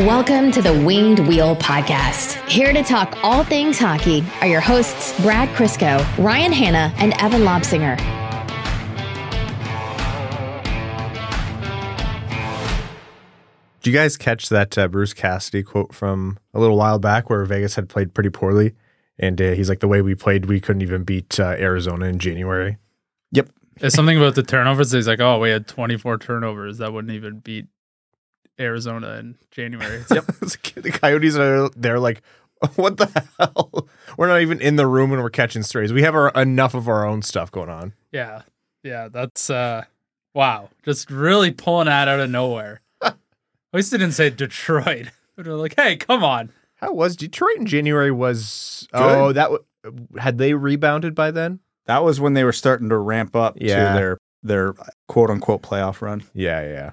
Welcome to the Winged Wheel Podcast. Here to talk all things hockey are your hosts, Brad Crisco, Ryan Hanna, and Evan Lobsinger. Did you guys catch that uh, Bruce Cassidy quote from a little while back where Vegas had played pretty poorly? And uh, he's like, the way we played, we couldn't even beat uh, Arizona in January. Yep. There's something about the turnovers. He's like, oh, we had 24 turnovers. That wouldn't even beat Arizona in January. Yep. the Coyotes are they're like, what the hell? We're not even in the room and we're catching strays. We have our, enough of our own stuff going on. yeah. Yeah. That's, uh, wow. Just really pulling that out of nowhere. At least they didn't say Detroit. They're like, hey, come on. How was Detroit in January? Was oh that w- had they rebounded by then? That was when they were starting to ramp up Yeah. to their their quote unquote playoff run. Yeah, yeah.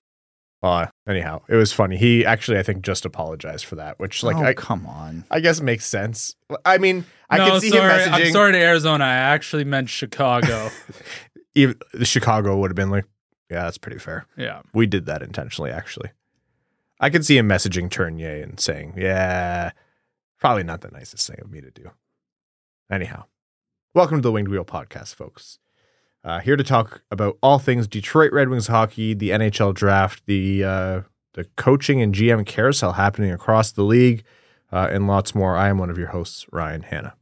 Uh, anyhow, it was funny. He actually, I think, just apologized for that, which, like, oh, I, come on. I guess makes sense. I mean, I no, can see sorry. him messaging. I'm sorry to Arizona. I actually meant Chicago. Even, Chicago would have been like, "Yeah, that's pretty fair. yeah. We did that intentionally." Actually, I could see him messaging Tourigny and saying, "Yeah, probably not the nicest thing of me to do." Anyhow, welcome to the Winged Wheel Podcast, folks. Uh, here to talk about all things Detroit Red Wings hockey, the NHL draft, the uh, the coaching and GM carousel happening across the league, uh, and lots more. I am one of your hosts, Ryan Hanna.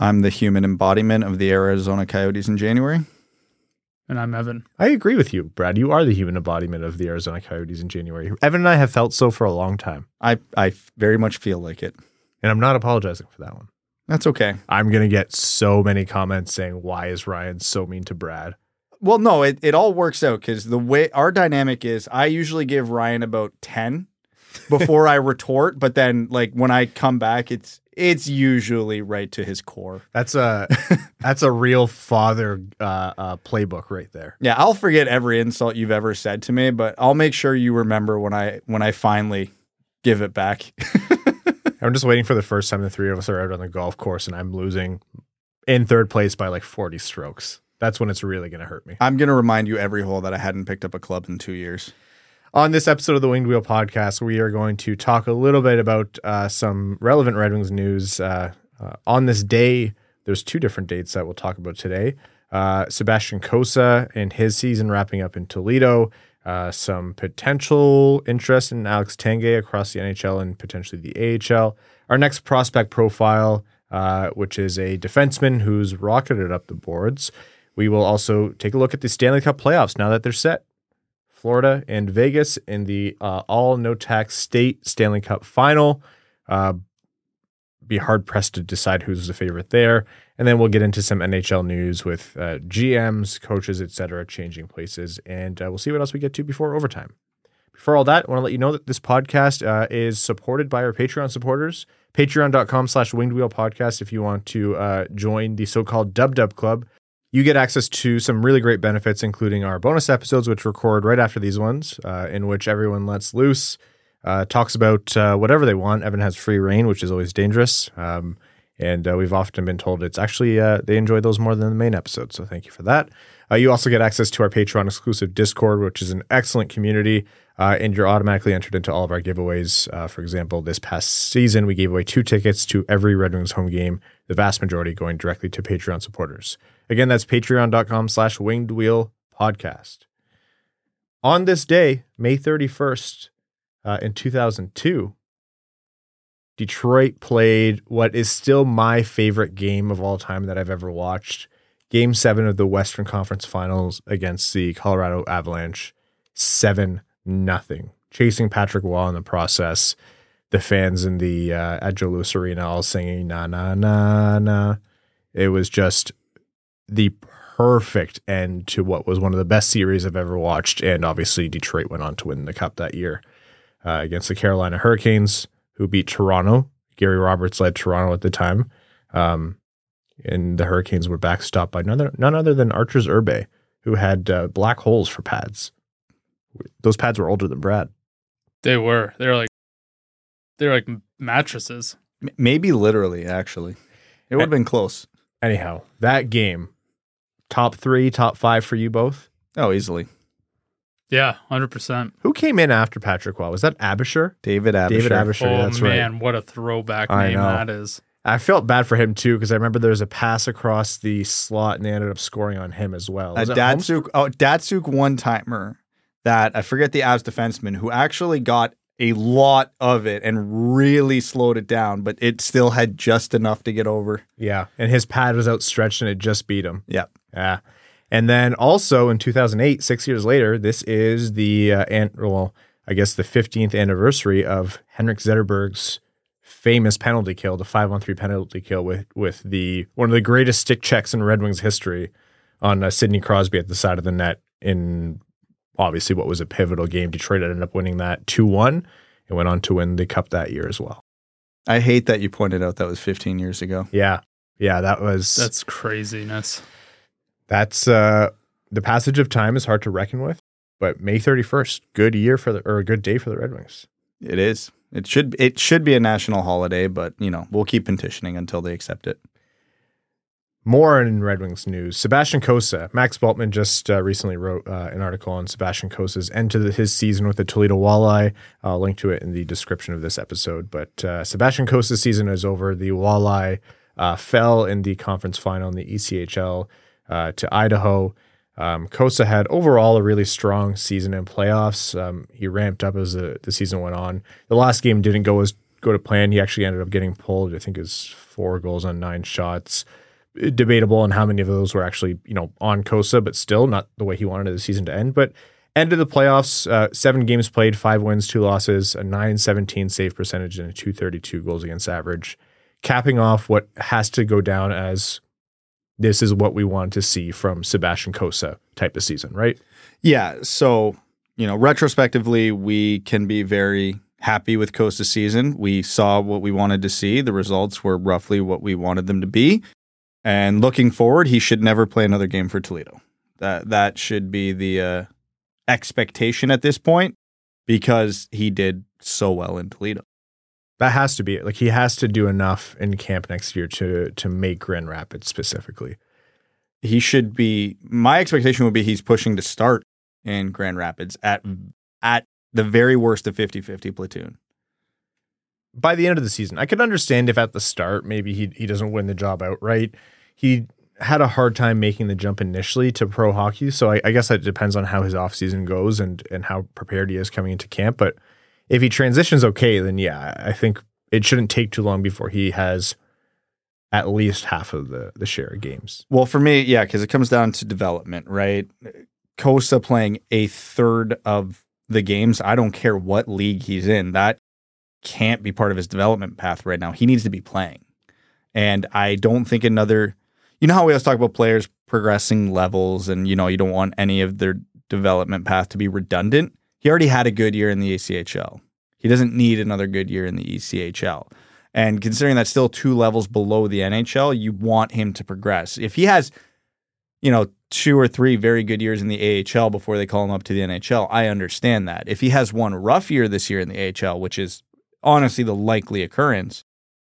I'm the human embodiment of the Arizona Coyotes in January. And I'm Evan. I agree with you, Brad. You are the human embodiment of the Arizona Coyotes in January. Evan and I have felt so for a long time, I I very much feel like it. and I'm not apologizing for that one. That's okay. I'm gonna get so many comments saying, "Why is Ryan so mean to Brad?" Well, no, it, it all works out because the way our dynamic is, I usually give Ryan about ten before I retort, but then like when I come back, it's it's usually right to his core. That's a that's a real father uh, uh, playbook right there. Yeah, I'll forget every insult you've ever said to me, but I'll make sure you remember when I when I finally give it back. I'm just waiting for the first time the three of us are out on the golf course and I'm losing in third place by like 40 strokes. That's when it's really gonna hurt me. I'm gonna remind you every hole that I hadn't picked up a club in two years. On this episode of the Winged Wheel podcast, we are going to talk a little bit about uh, some relevant Red Wings news. Uh, uh, on this day, there's two different dates that we'll talk about today. Uh, Sebastian Cossa and his season wrapping up in Toledo. Uh, some potential interest in Alex Tanguay across the NHL and potentially the AHL. Our next prospect profile, uh, which is a defenseman who's rocketed up the boards. We will also take a look at the Stanley Cup playoffs now that they're set. Florida and Vegas in the uh, all no tax state Stanley Cup final. Be hard pressed to decide who's the favorite there. And then we'll get into some NHL news with uh, GMs, coaches, etc., changing places. And uh, we'll see what else we get to before overtime. Before all that, I want to let you know that this podcast uh, is supported by our Patreon supporters. Patreon.com slash winged wheel podcast if you want to uh, join the so called Dub Dub Club. You get access to some really great benefits, including our bonus episodes, which record right after these ones, uh, in which everyone lets loose, uh, talks about uh, whatever they want. Evan has free reign, which is always dangerous. Um, and uh, we've often been told it's actually, uh, they enjoy those more than the main episode. So thank you for that. Uh, you also get access to our Patreon exclusive Discord, which is an excellent community. Uh, and you're automatically entered into all of our giveaways. For example, this past season, we gave away two tickets to every Red Wings home game, the vast majority going directly to Patreon supporters. Again, that's patreon.com slash winged wheel podcast. On this day, May 31st, uh, in 2002, Detroit played what is still my favorite game of all time that I've ever watched. Game seven of the Western Conference Finals against the Colorado Avalanche. Seven nothing. Chasing Patrick Roy in the process. The fans in the uh, at Joe Louis Arena all singing na na na na. It was just the perfect end to what was one of the best series I've ever watched. And obviously, Detroit went on to win the cup that year uh, against the Carolina Hurricanes, who beat Toronto. Gary Roberts led Toronto at the time. Um, and the Hurricanes were backstopped by none other, none other than Arturs Irbe, who had uh, black holes for pads. Those pads were older than Brad. They were. They were like, they were like mattresses. M- Maybe literally, actually. It would have been close. Anyhow, that game, top three, top five for you both. Oh, easily. Yeah, hundred percent. Who came in after Patrick Roy? Was that Aebischer? David Aebischer. David Aebischer. Oh that's right. man, what a throwback I name know. that is. I felt bad for him too because I remember there was a pass across the slot and they ended up scoring on him as well. A Was it Holmes? Datsyuk, oh, Datsyuk one timer that I forget the Avs defenseman who actually got a lot of it and really slowed it down, but it still had just enough to get over. Yeah, and his pad was outstretched and it just beat him. Yep. Yeah. And then also in 2008, six years later, this is the, uh, an- well, I guess the 15th anniversary of Henrik Zetterberg's famous penalty kill, the five on three penalty kill with, with the one of the greatest stick checks in Red Wings history on uh, Sidney Crosby at the side of the net in obviously what was a pivotal game. Detroit ended up winning that 2 1 and went on to win the cup that year as well. I hate that you pointed out that was 15 years ago. Yeah. Yeah, that was That's craziness. That's uh the passage of time is hard to reckon with but may 31st good year for the or a good day for the red wings. It is. It should it should be a national holiday, but you know, we'll keep petitioning until they accept it. more in red wings news. Sebastian cossa max Bultman just uh, recently wrote uh, an article on sebastian cossa's end to the, his season with the toledo walleye. I'll link to it in the description of this episode but uh, sebastian cossa's season is over. The walleye uh, fell in the conference final in the echl uh, to idaho Um, Cossa had overall a really strong season in playoffs. Um, he ramped up as the, the season went on. The last game didn't go as go to plan. He actually ended up getting pulled. I think it was four goals on nine shots. Debatable on how many of those were actually you know on Cossa, but still not the way he wanted the season to end. But end of the playoffs, uh, seven games played, five wins, two losses, a 917 save percentage, and a 232 goals against average, capping off what has to go down as this is what we want to see from Sebastian Cossa type of season, right? Yeah. So, you know, retrospectively, we can be very happy with Cossa's season. We saw what we wanted to see. The results were roughly what we wanted them to be. And looking forward, he should never play another game for Toledo. That that should be the uh, expectation at this point because he did so well in Toledo. That has to be it. Like he has to do enough in camp next year to to make Grand Rapids specifically. He should be. My expectation would be he's pushing to start in Grand Rapids at at the very worst of 50-50 platoon. By the end of the season, I could understand if at the start maybe he he doesn't win the job outright. He had a hard time making the jump initially to pro hockey, so I, I guess that depends on how his offseason goes and and how prepared he is coming into camp. But if he transitions okay, then yeah, I think it shouldn't take too long before he has at least half of the the share of games. Well, for me, yeah, because it comes down to development, right? Cossa playing a third of the games. I don't care what league he's in. That can't be part of his development path right now. He needs to be playing. And I don't think another, you know how we always talk about players progressing levels and, you know, you don't want any of their development path to be redundant. He already had a good year in the ACHL. He doesn't need another good year in the ECHL. And considering that's still two levels below the NHL, you want him to progress. If he has, you know, two or three very good years in the AHL before they call him up to the NHL, I understand that. If he has one rough year this year in the AHL, which is honestly the likely occurrence,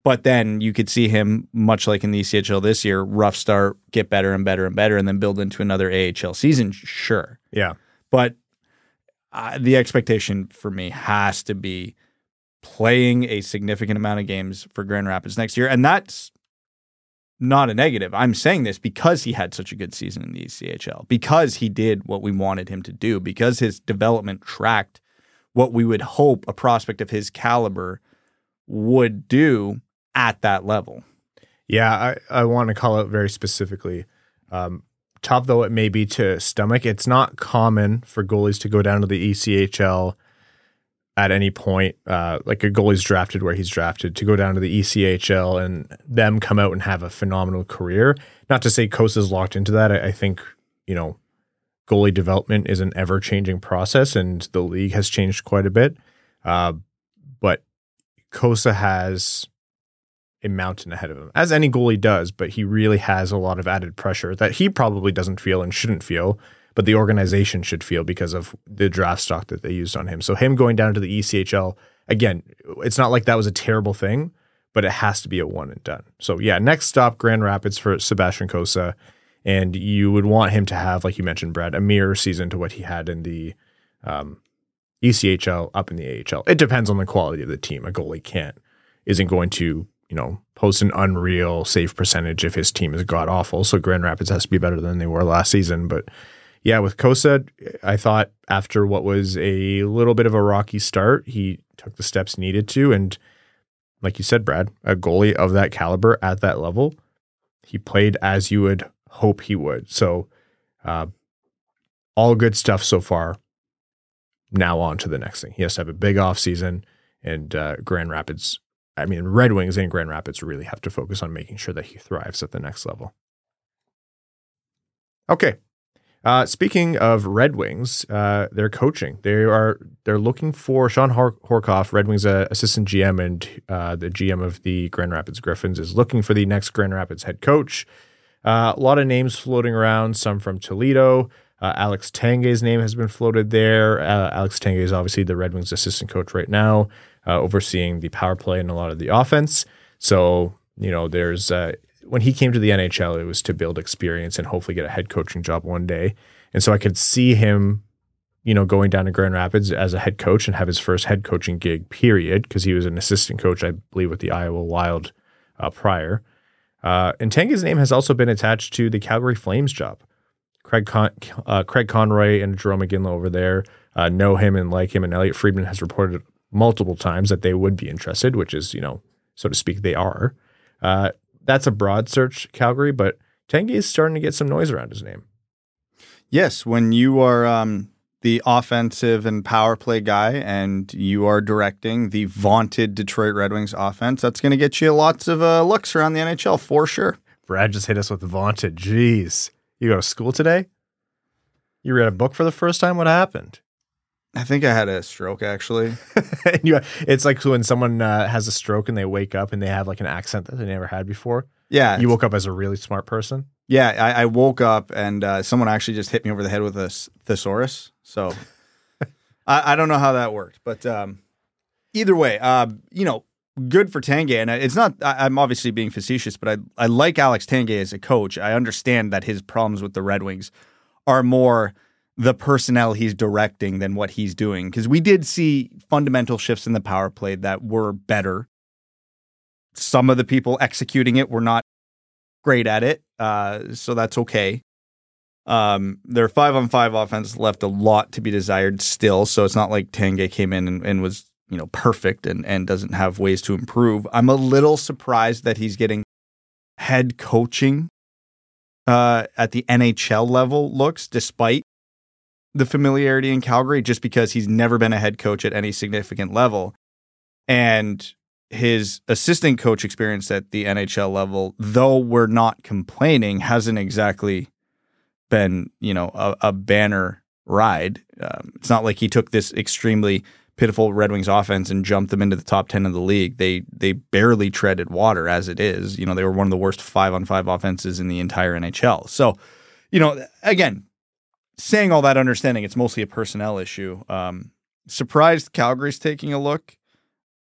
but then you could see him, much like in the ECHL this year, rough start, get better and better and better, and then build into another AHL season, sure. Yeah. But the expectation for me has to be playing a significant amount of games for Grand Rapids next year. And that's not a negative. I'm saying this because he had such a good season in the ECHL, because he did what we wanted him to do, because his development tracked what we would hope a prospect of his caliber would do at that level. Yeah, I, I want to call out very specifically. Um, tough though it may be to stomach, it's not common for goalies to go down to the ECHL at any point. Uh, like a goalie's drafted where he's drafted to go down to the ECHL and them come out and have a phenomenal career. Not to say Cossa's locked into that. I, I think you know goalie development is an ever changing process, and the league has changed quite a bit. Uh, but Cossa has a mountain ahead of him, as any goalie does, but he really has a lot of added pressure that he probably doesn't feel and shouldn't feel, but the organization should feel because of the draft stock that they used on him. So him going down to the ECHL, again, it's not like that was a terrible thing, but it has to be a one and done. So yeah, next stop, Grand Rapids for Sebastian Cossa. And you would want him to have, like you mentioned, Brad, a mirror season to what he had in the um, ECHL up in the AHL. It depends on the quality of the team. A goalie can't isn't going to you know post an unreal save percentage if his team is god awful. So Grand Rapids has to be better than they were last season. But yeah, with Cossa, I thought after what was a little bit of a rocky start, he took the steps needed to, and like you said, Brad, a goalie of that caliber at that level, he played as you would hope he would. So, uh, all good stuff so far. Now on to the next thing. He has to have a big off season, and uh, Grand Rapids. I mean, Red Wings and Grand Rapids really have to focus on making sure that he thrives at the next level. Okay, uh, speaking of Red Wings, uh, coaching. They are they're looking for Shawn Hor- Horcoff, Red Wings uh, assistant GM and uh, the GM of the Grand Rapids Griffins, is looking for the next Grand Rapids head coach. Uh, a lot of names floating around, some from Toledo. Uh, Alex Tanguay's name has been floated there. Alex Tanguay is obviously the Red Wings assistant coach right now, overseeing the power play and a lot of the offense. So you know, there's when he came to the NHL, it was to build experience and hopefully get a head coaching job one day. And so I could see him, you know, going down to Grand Rapids as a head coach and have his first head coaching gig, period, because he was an assistant coach, I believe, with the Iowa Wild uh, prior. Uh, and Tanguay's name has also been attached to the Calgary Flames job. Craig Con- uh, Craig Conroy and Jarome Iginla over there uh, know him and like him, and Elliotte Friedman has reported multiple times that they would be interested, which is, you know, so to speak, they are. Uh, that's a broad search, Calgary, but Tanguay is starting to get some noise around his name. Yes, when you are um, the offensive and power play guy and you are directing the vaunted Detroit Red Wings offense, that's going to get you lots of uh, looks around the NHL for sure. Brad just hit us with vaunted. Jeez. You go to school today? You read a book for the first time? What happened? I think I had a stroke actually. you, it's like when someone uh, has a stroke and they wake up and they have like an accent that they never had before. Yeah, you woke up as a really smart person. Yeah, I, I woke up and uh, someone actually just hit me over the head with a thesaurus. So I, I, don't know how that worked, but um, either way, uh, you know, good for Tanguay. And it's not. I, am obviously being facetious, but I I like Alex Tanguay as a coach. I understand that his problems with the Red Wings are more the personnel he's directing than what he's doing. Because we did see fundamental shifts in the power play that were better. Some of the people executing it were not great at it, uh, so that's okay. Um, their five on five offense left a lot to be desired still, so it's not like Tanguay came in and, and was you know perfect and and doesn't have ways to improve. I'm a little surprised that he's getting head coaching uh, at the NHL level looks, despite the familiarity in Calgary just because he's never been a head coach at any significant level. And his assistant coach experience at the NHL level, though we're not complaining, hasn't exactly been, you know, a, a banner ride. Um, it's not like he took this extremely pitiful Red Wings offense and jumped them into the top 10 of the league. They they barely treaded water as it is. You know, they were one of the worst 5 on 5 offenses in the entire NHL. So, you know, again, saying all that, understanding it's mostly a personnel issue. Um, surprised Calgary's taking a look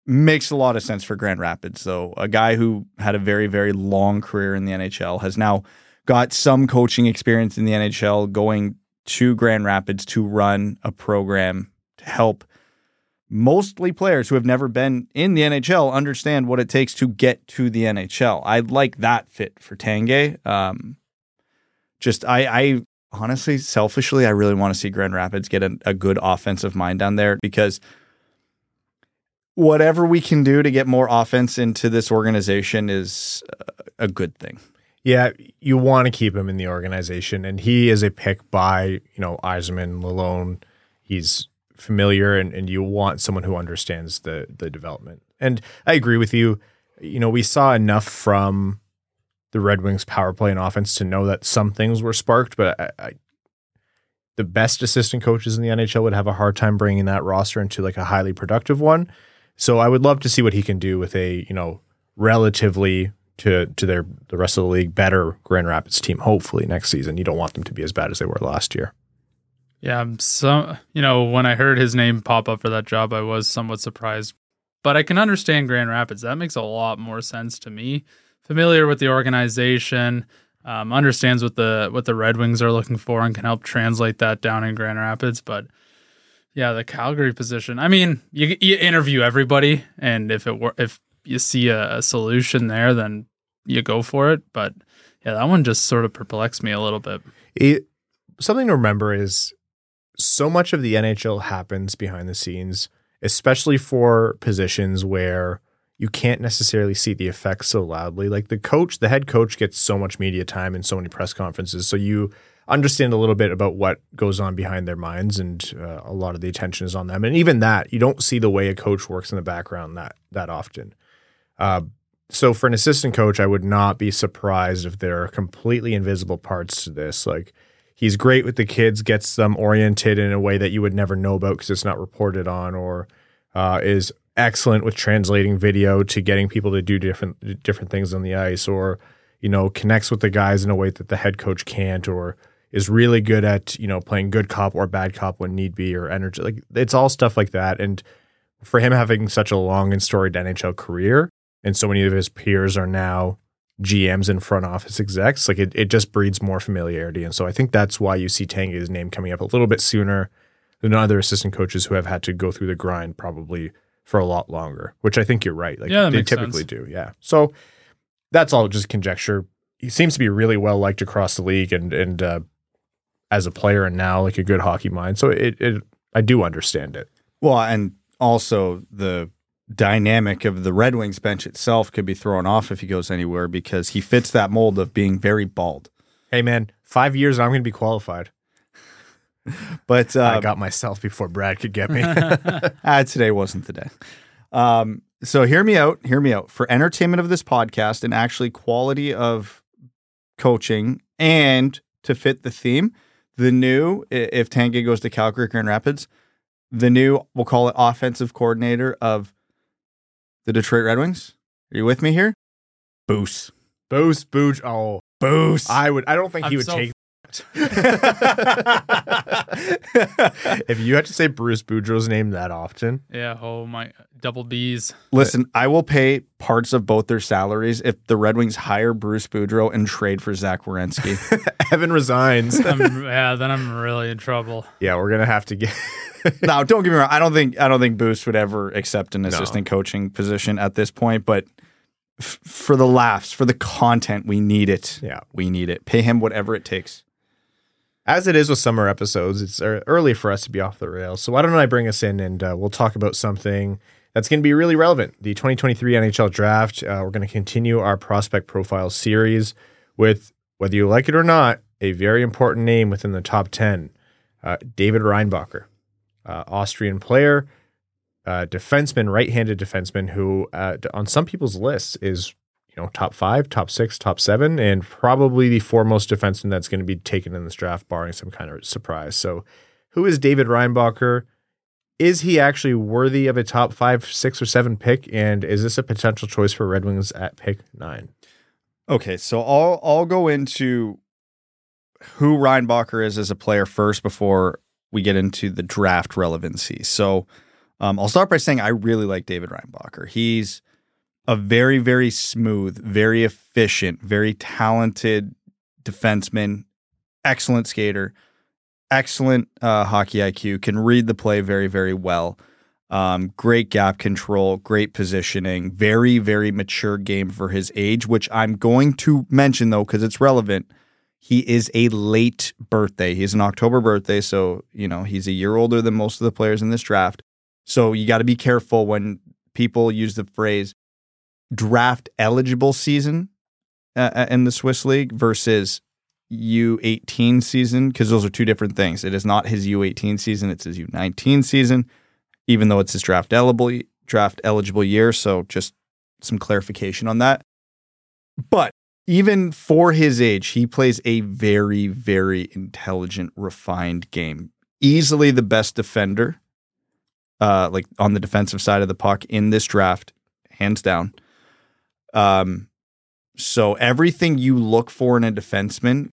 makes a lot of sense for Grand Rapids. though. a guy who had a very very long career in the NHL has now got some coaching experience in the NHL, going to Grand Rapids to run a program to help mostly players who have never been in the NHL understand what it takes to get to the NHL. I like that fit for Tanguay. Um, just I, I honestly, selfishly, I really want to see Grand Rapids get a, a good offensive mind down there because whatever we can do to get more offense into this organization is a good thing. Yeah, you want to keep him in the organization, and he is a pick by you know Yzerman, Lalonde. He's familiar, and, and you want someone who understands the the development. And I agree with you. You know, we saw enough from the Red Wings power play and offense to know that some things were sparked, but I, I, the best assistant coaches in the NHL would have a hard time bringing that roster into like a highly productive one. So I would love to see what he can do with a, you know, relatively to to their the rest of the league better Grand Rapids team hopefully next season. You don't want them to be as bad as they were last year. Yeah, I'm so you know, when I heard his name pop up for that job, I was somewhat surprised. But I can understand Grand Rapids. That makes a lot more sense to me familiar with the organization, um, understands what the what the Red Wings are looking for, and can help translate that down in Grand Rapids. But Yeah, the Calgary position. I mean, you, you interview everybody, and if it were, if you see a, a solution there, then you go for it. But yeah, that one just sort of perplexed me a little bit. It, something to remember is so much of the NHL happens behind the scenes, especially for positions where you can't necessarily see the effects so loudly. Like the coach, the head coach gets so much media time and so many press conferences. So you understand a little bit about what goes on behind their minds, and uh, a lot of the attention is on them. And even that, you don't see the way a coach works in the background that that often. Uh, so for an assistant coach, I would not be surprised if there are completely invisible parts to this. Like he's great with the kids, gets them oriented in a way that you would never know about because it's not reported on, or uh, is excellent with translating video to getting people to do different different things on the ice, or you know connects with the guys in a way that the head coach can't, or is really good at you know playing good cop or bad cop when need be, or energy. Like it's all stuff like that. And for him having such a long and storied NHL career, and so many of his peers are now GMs and front office execs, like it, it just breeds more familiarity. And so I think that's why you see Tanguay's name coming up a little bit sooner than other assistant coaches who have had to go through the grind probably for a lot longer, which I think you're right. Like Yeah, they typically sense. do. Yeah. So that's all just conjecture. He seems to be really well liked across the league and and uh, as a player and now like a good hockey mind. So it, it I do understand it. Well, and also the dynamic of the Red Wings bench itself could be thrown off if he goes anywhere because he fits that mold of being very bald. Hey man, five years and I'm gonna be qualified. But I uh, got myself before Brad could get me. ah, today wasn't the day. Um, so hear me out. Hear me out. For entertainment of this podcast and actually quality of coaching and to fit the theme, the new if Tanguay goes to Calgary Grand Rapids, the new we'll call it offensive coordinator of the Detroit Red Wings. Are you with me here? Boos. Boost, booch. Oh, Boos. I would. I don't think he I'm would so take. if you had to say Bruce Boudreau's name that often, Yeah, oh my double B's. Listen, I will pay parts of both their salaries if the Red Wings hire Bruce Boudreau and trade for Zach Werenski. Evan resigns. I'm, yeah, then I'm really in trouble. yeah, we're gonna have to get. now, don't get me wrong. I don't think I don't think Boost would ever accept an assistant coaching position at this point. But f- for the laughs, for the content, we need it. Yeah. we need it. Pay him whatever it takes. As it is with summer episodes, it's early for us to be off the rails. So why don't I bring us in and uh, we'll talk about something that's going to be really relevant the 2023 NHL draft. Uh, we're going to continue our prospect profile series with, whether you like it or not, a very important name within the top 10 uh, David Reinbacher, uh, Austrian player, uh, defenseman, right handed defenseman, who uh, on some people's lists is you know, top five, top six, top seven, and probably the foremost defenseman that's going to be taken in this draft, barring some kind of surprise. So, who is David Reinbacher? Is he actually worthy of a top five, six, or seven pick? And is this a potential choice for Red Wings at pick nine? Okay, so I'll I'll go into who Reinbacher is as a player first before we get into the draft relevancy. So um, I'll start by saying I really like David Reinbacher. He's a very very smooth, very efficient, very talented defenseman, excellent skater, excellent uh, hockey IQ, can read the play very very well. Um, great gap control, great positioning, very, very mature game for his age, which I'm going to mention though, because it's relevant. He is a late birthday. He's an October birthday. So, you know, he's a year older than most of the players in this draft. So you got to be careful when people use the phrase draft eligible season uh, uh, in the Swiss League versus U18 season, because those are two different things. It is not his U18 season, it's his U19 season even though it's his draft eligible draft eligible year. So just some clarification on that. But even for his age, he plays a very, very intelligent, refined game. Easily the best defender, uh, like on the defensive side of the puck in this draft, hands down. Um, so everything you look for in a defenseman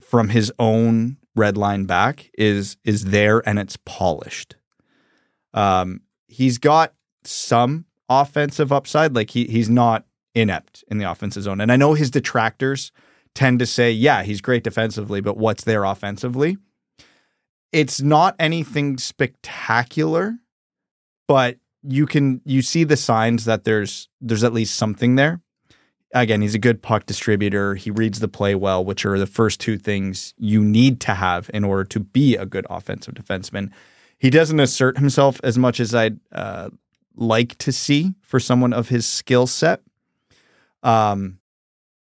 from his own red line back is is there and it's polished. Um, he's got some offensive upside. Like he he's not inept in the offensive zone. And I know his detractors tend to say, yeah, he's great defensively, but what's there offensively? it's not anything spectacular, but you can you see the signs that there's there's at least something there. Again, he's a good puck distributor. He reads the play well, which are the first two things you need to have in order to be a good offensive defenseman. He doesn't assert himself as much as I'd uh, like to see for someone of his skill set. Um,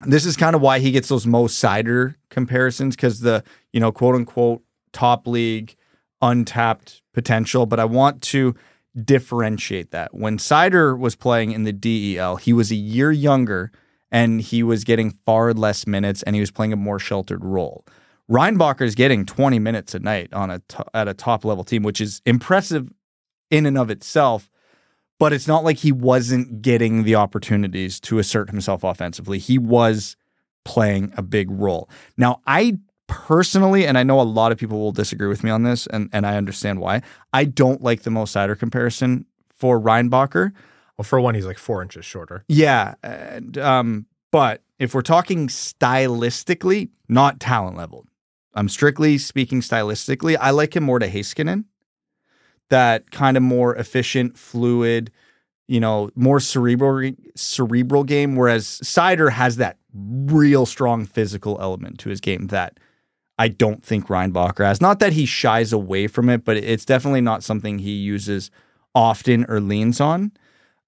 this is kind of why he gets those Mo Seider comparisons because the you know quote unquote top league untapped potential. But I want to differentiate that. When Seider was playing in the DEL, he was a year younger and he was getting far less minutes and he was playing a more sheltered role. Reinbacher is getting 20 minutes a night on a t- at a top level team, which is impressive in and of itself. But it's not like he wasn't getting the opportunities to assert himself offensively. He was playing a big role. Now, I personally, and I know a lot of people will disagree with me on this, and, and I understand why. I don't like the Mo Seider comparison for Reinbacher. Well, for one, he's like four inches shorter. Yeah, and, um, but if we're talking stylistically, not talent level, I'm strictly speaking stylistically. I like him more to Heiskanen. That kind of more efficient, fluid, you know, more cerebral cerebral game. Whereas Seider has that real strong physical element to his game that I don't think Reinbacher has. Not that he shies away from it, but it's definitely not something he uses often or leans on.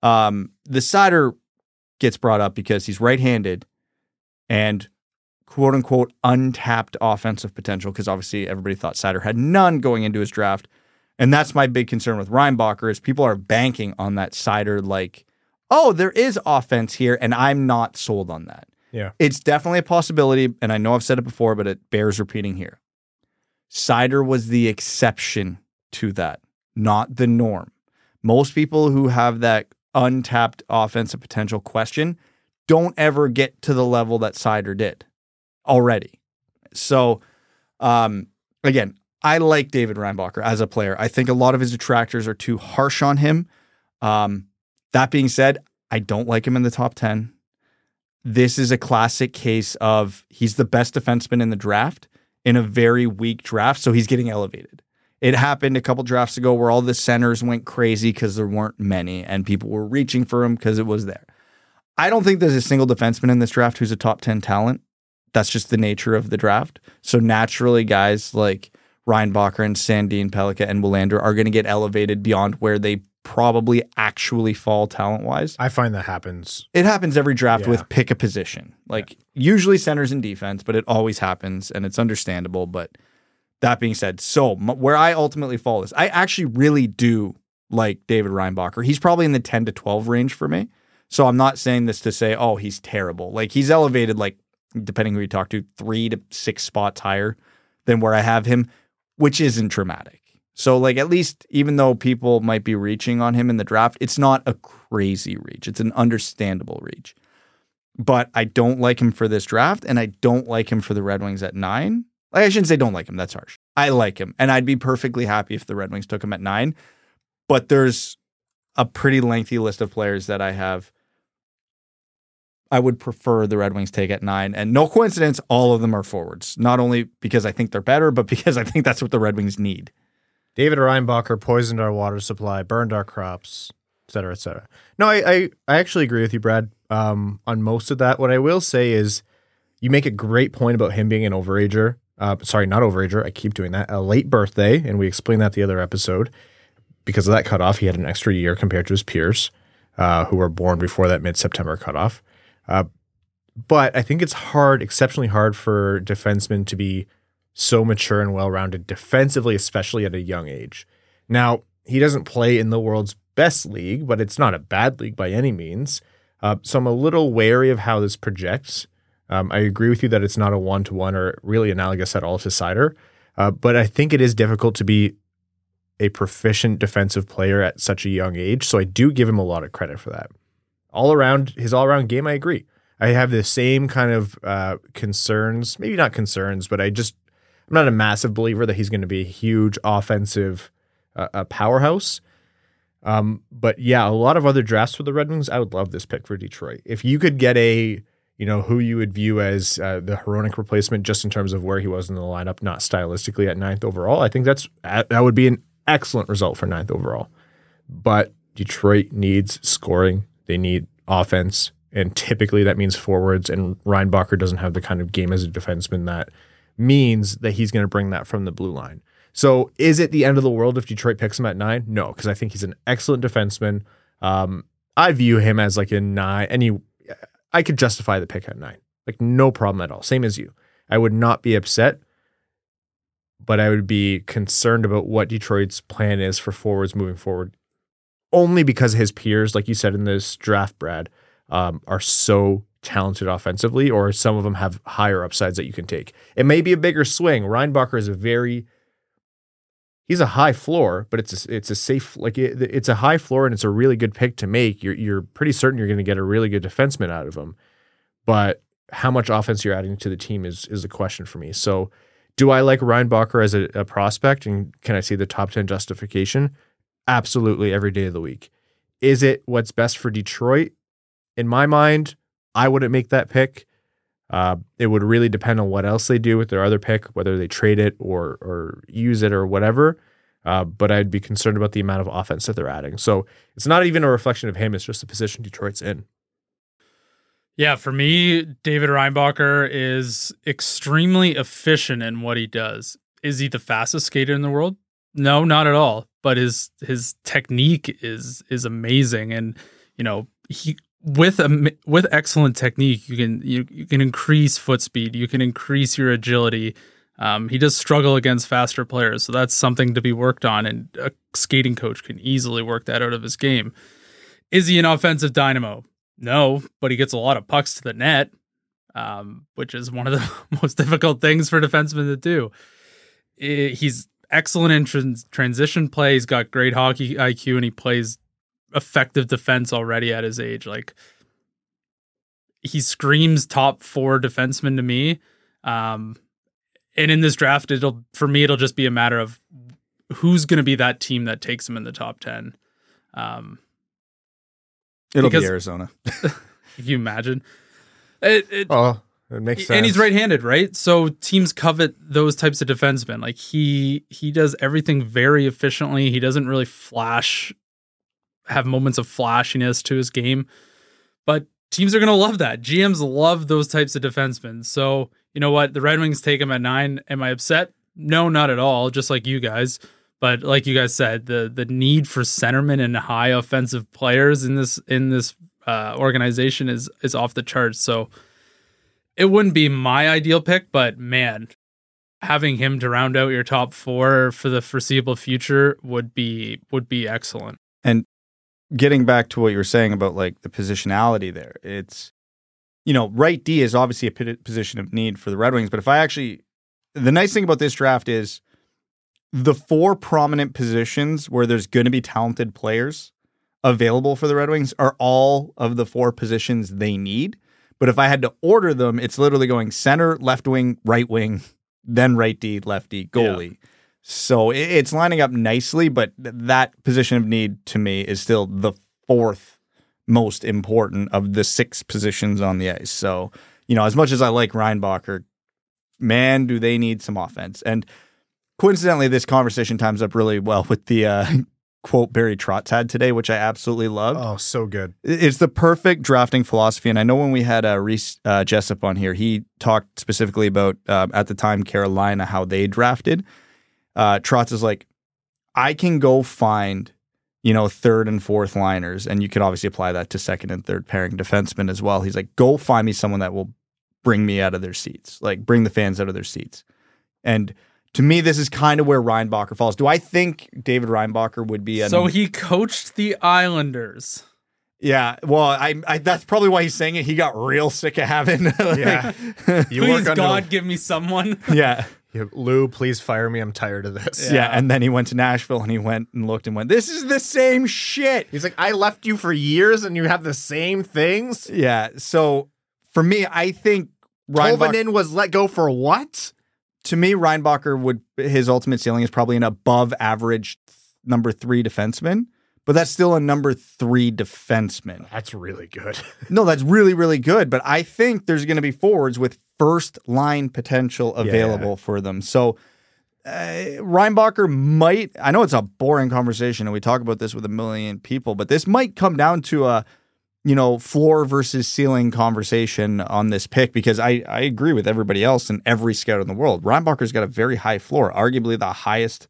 Um, the Seider gets brought up because he's right-handed and quote unquote untapped offensive potential because obviously everybody thought Seider had none going into his draft. And that's my big concern with Reinbacher is people are banking on that Seider like, oh, there is offense here, and I'm not sold on that. Yeah. It's definitely a possibility, and I know I've said it before, but it bears repeating here. Seider was the exception to that, not the norm. Most people who have that untapped offensive potential question don't ever get to the level that Seider did already. So, um, again, I like David Reinbacher as a player. I think a lot of his detractors are too harsh on him. Um, that being said, I don't like him in the top 10. This is a classic case of he's the best defenseman in the draft in a very weak draft, so he's getting elevated. It happened a couple drafts ago where all the centers went crazy because there weren't many and people were reaching for him because it was there. I don't think there's a single defenseman in this draft who's a top 10 talent. That's just the nature of the draft. So naturally, guys like Reinbacher and Sandin, Pellikka, and Willander are going to get elevated beyond where they probably actually fall talent wise. I find that happens. It happens every draft Yeah. with pick a position. Like usually centers and defense, but it always happens and it's understandable. But that being said, so m- where I ultimately fall is I actually really do like David Reinbacher. He's probably in the 10 to 12 range for me. So I'm not saying this to say, oh, he's terrible. Like he's elevated, like depending who you talk to, three to six spots higher than where I have him, which isn't dramatic. So, like, at least even though people might be reaching on him in the draft, it's not a crazy reach. It's an understandable reach. But I don't like him for this draft, and I don't like him for the Red Wings at nine. Like, I shouldn't say don't like him. That's harsh. I like him, and I'd be perfectly happy if the Red Wings took him at nine. But there's a pretty lengthy list of players that I have. I would prefer the Red Wings take at nine. And no coincidence, all of them are forwards. Not only because I think they're better, but because I think that's what the Red Wings need. David Reinbacher poisoned our water supply, burned our crops, et cetera, et cetera. No, I, I, I actually agree with you, Brad, um, on most of that. What I will say is you make a great point about him being an overager. Uh, sorry, not overager. I keep doing that. A late birthday, and we explained that the other episode. Because of that cutoff, he had an extra year compared to his peers uh, who were born before that mid September cutoff. Uh, but I think it's hard, exceptionally hard for defensemen to be so mature and well rounded defensively, especially at a young age. Now, he doesn't play in the world's best league, but it's not a bad league by any means. Uh, so I'm a little wary of how this projects. Um, I agree with you that it's not a one to one or really analogous at all to Seider, uh, but I think it is difficult to be a proficient defensive player at such a young age. So I do give him a lot of credit for that. All around his all around game, I agree. I have the same kind of uh, concerns, maybe not concerns, but I just I'm not a massive believer that he's going to be a huge offensive uh, a powerhouse. Um, but yeah, a lot of other drafts for the Red Wings, I would love this pick for Detroit. If you could get a you know, who you would view as uh, the Hronek replacement just in terms of where he was in the lineup, not stylistically at ninth overall. I think that's that would be an excellent result for ninth overall. But Detroit needs scoring. They need offense. And typically that means forwards. And Reinbacher doesn't have the kind of game as a defenseman that means that he's going to bring that from the blue line. So is it the end of the world if Detroit picks him at nine? No, because I think he's an excellent defenseman. Um, I view him as like a nine. and Any, I could justify the pick at nine, like no problem at all. Same as you. I would not be upset, but I would be concerned about what Detroit's plan is for forwards moving forward. Only because his peers, like you said in this draft, Brad, um, are so talented offensively, or some of them have higher upsides that you can take. It may be a bigger swing. Reinbacher is a very he's a high floor, but it's a, it's a safe like it, it's a high floor and it's a really good pick to make. You're you're pretty certain you're going to get a really good defenseman out of him, but how much offense you're adding to the team is is a question for me. So, do I like Reinbacher as a, a prospect, and can I see the top ten justification? Absolutely, every day of the week. Is it what's best for Detroit? In my mind, I wouldn't make that pick. Uh, it would really depend on what else they do with their other pick, whether they trade it or or use it or whatever. Uh, but I'd be concerned about the amount of offense that they're adding. So it's not even a reflection of him; it's just the position Detroit's in. Yeah, for me, David Reinbacher is extremely efficient in what he does. Is he the fastest skater in the world? No, not at all. But his his technique is is amazing, and you know he with a with excellent technique, you can you, you can increase foot speed, you can increase your agility. Um, he does struggle against faster players, so that's something to be worked on, and a skating coach can easily work that out of his game. Is he an offensive dynamo? No, but he gets a lot of pucks to the net, um, which is one of the most difficult things for defensemen to do. It, he's excellent in trans- transition play. He's got great hockey IQ, and he plays effective defense already at his age. Like he screams top four defenseman to me. Um, and in this draft, it'll for me, it'll just be a matter of who's going to be that team that takes him in the top ten. Um, It'll because- be Arizona. can you imagine? It, it, Oh, it makes sense. and he's right-handed, right? So teams covet those types of defensemen. Like he he does everything very efficiently. He doesn't really flash, have moments of flashiness to his game, but teams are gonna love that. GMs love those types of defensemen. So you know what? The Red Wings take him at nine. Am I upset? No, not at all. Just like you guys. But like you guys said, the the need for centermen and high offensive players in this in this uh, organization is is off the charts. So it wouldn't be my ideal pick, but man, having him to round out your top four for the foreseeable future would be would be excellent. Getting back to what you were saying about like the positionality there, it's you know right D is obviously a position of need for the Red Wings, but if I actually the nice thing about this draft is the four prominent positions where there's going to be talented players available for the Red Wings are all of the four positions they need. But if I had to order them, it's literally going center, left wing, right wing, then right D, left D, goalie. So it's lining up nicely, but that position of need to me is still the fourth most important of the six positions on the ice. So, you know, as much as I like Reinbacher, man, do they need some offense. And coincidentally, this conversation times up really well with the uh, quote Barry Trotz had today, which I absolutely loved. Oh, so good. It's the perfect drafting philosophy. And I know when we had uh, Reese uh, Jessup on here, he talked specifically about, uh, at the time, Carolina, how they drafted. Uh, Trotz is like, I can go find, you know, third and fourth liners. And you could obviously apply that to second and third pairing defensemen as well. He's like, go find me someone that will bring me out of their seats, like bring the fans out of their seats. And to me, this is kind of where Reinbacher falls. Do I think David Reinbacher would be an So he coached the Islanders. Yeah, well, I, I that's probably why he's saying it. He got real sick of having. like- Yeah. You Please work under- God, give me someone. yeah, Yeah, Lou, please fire me. I'm tired of this. yeah, And then he went to Nashville and he went and looked and went, "This is the same shit." He's like, I left you for years and you have the same things. Yeah. So for me, I think Reinbacher, Tolvanen was let go for what? to me, Reinbacher would his ultimate ceiling is probably an above average number three defenseman. but that's still a number three defenseman. That's really good. No, that's really, really good. But I think there's going to be forwards with first line potential available for them. So uh, Reinbacher might, I know it's a boring conversation and we talk about this with a million people, but this might come down to a, you know, floor versus ceiling conversation on this pick because I, I agree with everybody else and every scout in the world. Reinbacher's got a very high floor, arguably the highest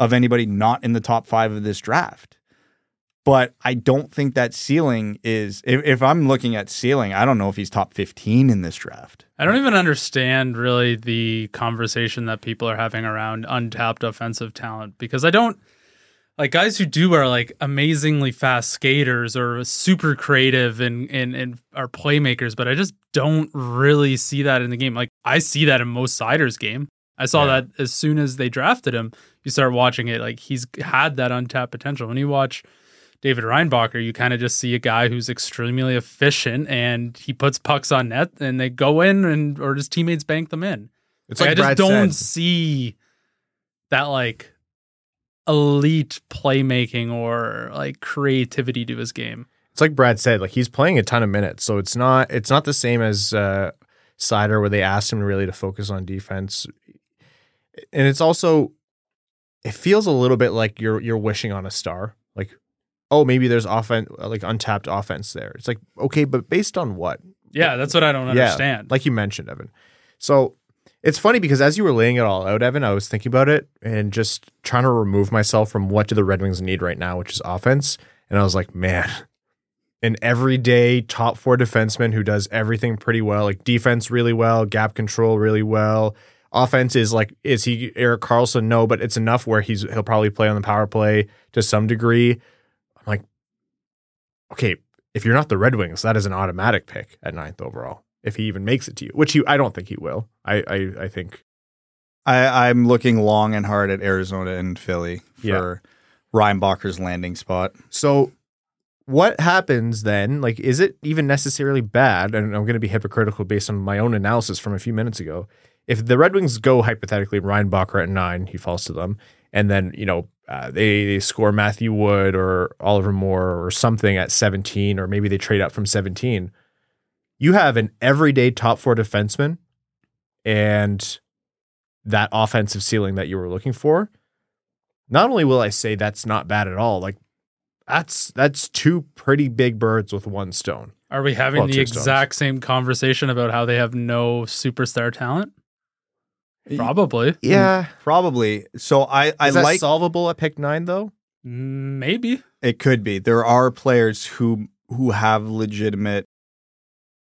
of anybody not in the top five of this draft. But I don't think that ceiling is, if, if I'm looking at ceiling, I don't know if he's top 15 in this draft. I don't even understand really the conversation that people are having around untapped offensive talent because I don't like guys who do are like amazingly fast skaters or super creative and and, and are playmakers, but I just don't really see that in the game. Like I see that in most Seider's game. I saw Yeah. that as soon as they drafted him. You start watching it, like he's had that untapped potential. When you watch David Reinbacher, you kind of just see a guy who's extremely efficient and he puts pucks on net and they go in and or his teammates bank them in. It's Like, like I just Brad don't said. see that like elite playmaking or like creativity to his game. It's like Brad said, like he's playing a ton of minutes, so it's not it's not the same as uh, Seider where they asked him really to focus on defense, and it's also it feels a little bit like you're you're wishing on a star, oh maybe there's offense like untapped offense there. It's like okay, but based on what? Yeah, that's what I don't Yeah, understand. like you mentioned, Evan. So it's funny because as you were laying it all out, Evan, I was thinking about it and just trying to remove myself from what do the Red Wings need right now, which is offense. And I was like, man, an everyday top four defenseman who does everything pretty well, like defense really well, gap control really well. Offense is like, is he Erik Karlsson? No, but it's enough where he's he'll probably play on the power play to some degree. I'm like, okay, if you're not the Red Wings, that is an automatic pick at ninth overall. If he even makes it to you, which he, I don't think he will. I, I, I think I, I'm looking long and hard at Arizona and Philly Yeah. for Reinbacher's landing spot. so. What happens then? Like, is it even necessarily bad? And I'm going to be hypocritical based on my own analysis from a few minutes ago. If the Red Wings go hypothetically Reinbacher at nine, he falls to them, and then you know uh, they, they score Matthew Wood or Oliver Moore or something at 17, or maybe they trade up from 17. You have an everyday top four defenseman, and that offensive ceiling that you were looking for. Not only will I say that's not bad at all, like that's that's two pretty big birds with one stone. Are we having Well, the two stones. exact same conversation about how they have no superstar talent? Probably. Yeah, Probably. So I, I is that like solvable at pick nine though? Maybe. it could be. There are players who who have legitimate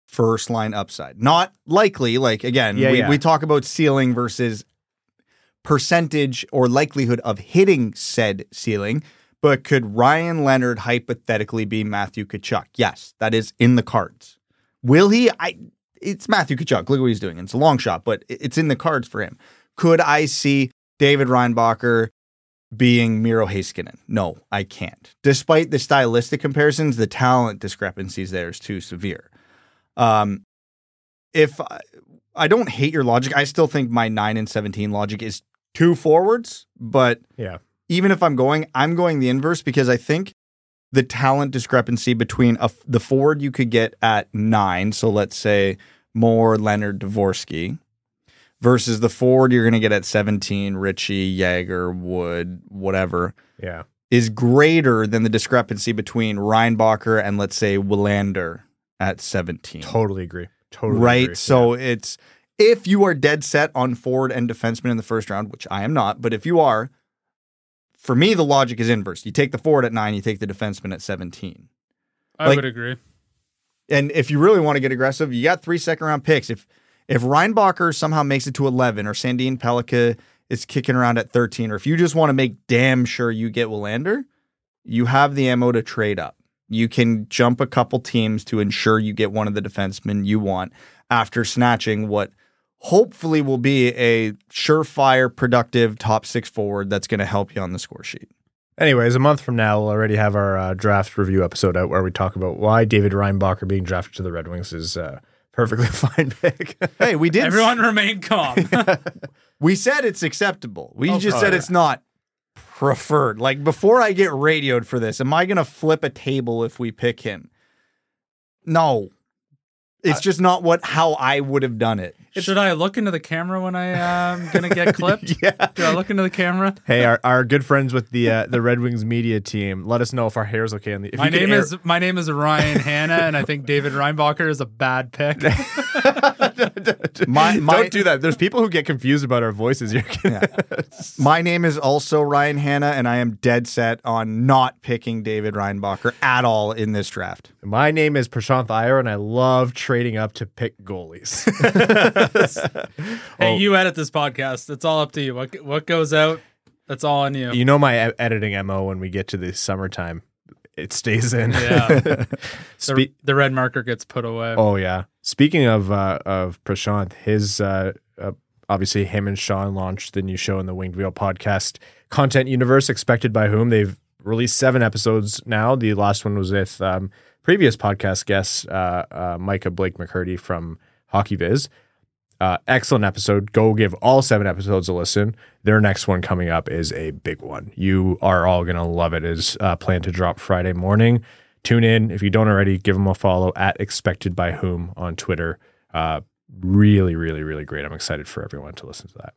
first line upside. Not likely, like again, Yeah, we, yeah. we talk about ceiling versus percentage or likelihood of hitting said ceiling. But could Ryan Leonard hypothetically be Matthew Tkachuk? Yes, that is in the cards. Will he? I. It's Matthew Tkachuk. Look what he's doing. It's a long shot, but it's in the cards for him. Could I see David Reinbacher being Miro Heiskanen? No, I can't. Despite the stylistic comparisons, the talent discrepancies there is too severe. Um, if I, I don't hate your logic, I still think my nine and seventeen logic is two forwards, but Yeah. even if I'm going, I'm going the inverse because I think the talent discrepancy between a, the forward you could get at nine, so let's say more Leonard Dvorsky, versus the forward you're going to get at 17, Ritchie, Yager, Wood, whatever, Yeah. is greater than the discrepancy between Reinbacher and let's say Willander at 17 Totally agree. Totally right? agree. So it's if you are dead set on forward and defenseman in the first round, which I am not, but if you are, for me the logic is inverse. You take the forward at nine, you take the defenseman at seventeen. I Like- would agree. And if you really want to get aggressive, you got three second round picks. If if Reinbacher somehow makes it to eleven, or Sandin Pellikka is kicking around at thirteen, or if you just want to make damn sure you get Willander, you have the ammo to trade up. You can jump a couple teams to ensure you get one of the defensemen you want after snatching what hopefully will be a surefire, productive top six forward that's going to help you on the score sheet. Anyways, a month from now, we'll already have our uh, draft review episode out where we talk about why David Reinbacher being drafted to the Red Wings is uh, perfectly fine pick. Hey, we did. Everyone remain calm. we said it's acceptable. We Oh, just oh, said yeah. it's not preferred. Like before I get radioed for this, am I going to flip a table if we pick him? No. It's just not what how I would have done it. Should I look into the camera when I am gonna get clipped? Yeah. Do I look into the camera? Hey, our, our good friends with the uh, the Red Wings media team, let us know if our hair's okay. On the, if My name air- is my name is Ryan Hanna, and I think David Reinbacher is a bad pick. My- my- Don't do that. There's people who get confused about our voices. You're gonna, My name is also Ryan Hanna, and I am dead set on not picking David Reinbacher at all in this draft. My name is Prashanth Iyer, and I love trading up to pick goalies. Hey, oh. you edit this podcast. It's all up to you. What what goes out, that's all on you. you know my e- editing mo when we get to the summertime, it stays in. Yeah. the, Spe- the red marker gets put away. Oh yeah. Speaking of uh, of Prashanth, his uh, uh, obviously him and Sean launched the new show in the Winged Wheel podcast, Content Universe. Expected by whom? They've released seven episodes now. The last one was with um, previous podcast guest uh, uh, Micah Blake McCurdy from HockeyViz. Uh, excellent episode. Go give all seven episodes a listen. Their next one coming up is a big one. You are all gonna love it. Is uh, planned to drop Friday morning. Tune in if you don't already. Give them a follow at Expected by Whom on Twitter. Uh, really, really, really great. I'm excited for everyone to listen to that.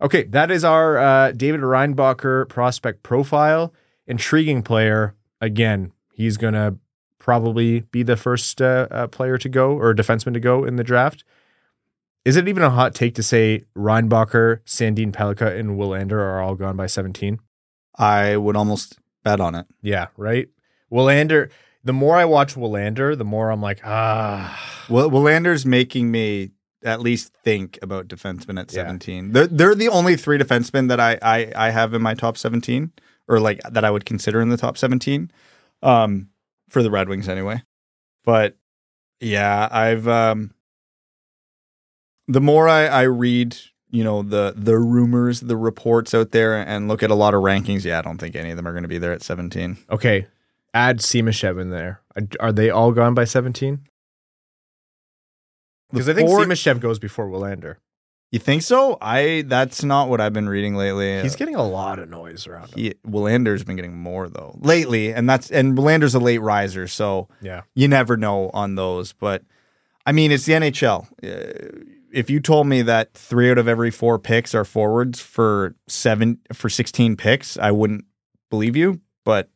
Okay, that is our uh, David Reinbacher prospect profile. Intriguing player. Again, he's gonna probably be the first uh, uh, player to go or defenseman to go in the draft. Is it even a hot take to say Reinbacher, Sandin Pellikka, and Willander are all gone by 17? I would almost bet on it. Yeah, right. Willander. The more I watch Willander, the more I'm like, ah, Well, Willander's making me at least think about defensemen at Yeah. 17. They're, they're the only three defensemen that I, I, I have in my top 17, or like that I would consider in the top 17 um, for the Red Wings anyway. But yeah, I've. Um, the more I, I read, you know, the the rumors, the reports out there, and look at a lot of rankings, yeah, I don't think any of them are going to be there at 17. okay. Add Simashev in there. Are they all gone by 17? Because I think Four- Simashev goes before Willander. You think so? I that's not what I've been reading lately. He's getting a lot of noise around him. he, Willander's been getting more though lately, and that's and Willander's a late riser, so Yeah. you never know on those. But I mean, it's the NHL. Uh, If you told me that three out of every four picks are forwards for seven for sixteen picks, I wouldn't believe you. But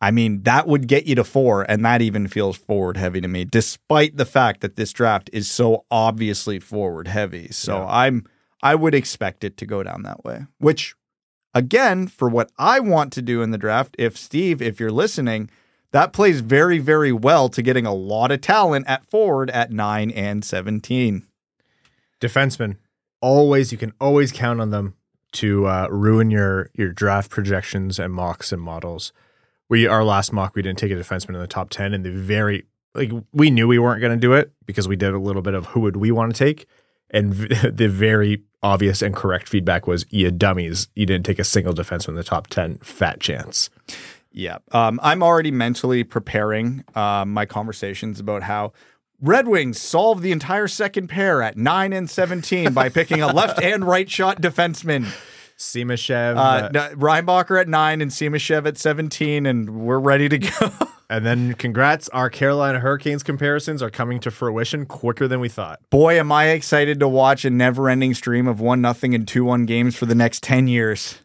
I mean, that would get you to four, and that even feels forward heavy to me, despite the fact that this draft is so obviously forward heavy. So Yeah. I'm I would expect it to go down that way. Which again, for what I want to do in the draft, if Steve, if you're listening, that plays very, very well to getting a lot of talent at forward at nine and seventeen. defensemen always you can always count on them to uh, ruin your your draft projections and mocks and models. We our last mock we didn't take a defenseman in the top 10 and the very like we knew we weren't going to do it because we did a little bit of who would we want to take and v- the very obvious and correct feedback was you dummies you didn't take a single defenseman in the top 10 fat chance Yeah. Um, I'm already mentally preparing um, my conversations about how Red Wings solved the entire second pair at nine and seventeen by picking a left and right shot defenseman. Simashev, Uh, uh, Reinbacher at nine and Simashev at seventeen, and we're ready to go. and then congrats our Carolina Hurricanes comparisons are coming to fruition quicker than we thought Boy, am I excited to watch a never-ending stream of one nothing and two one games for the next ten years.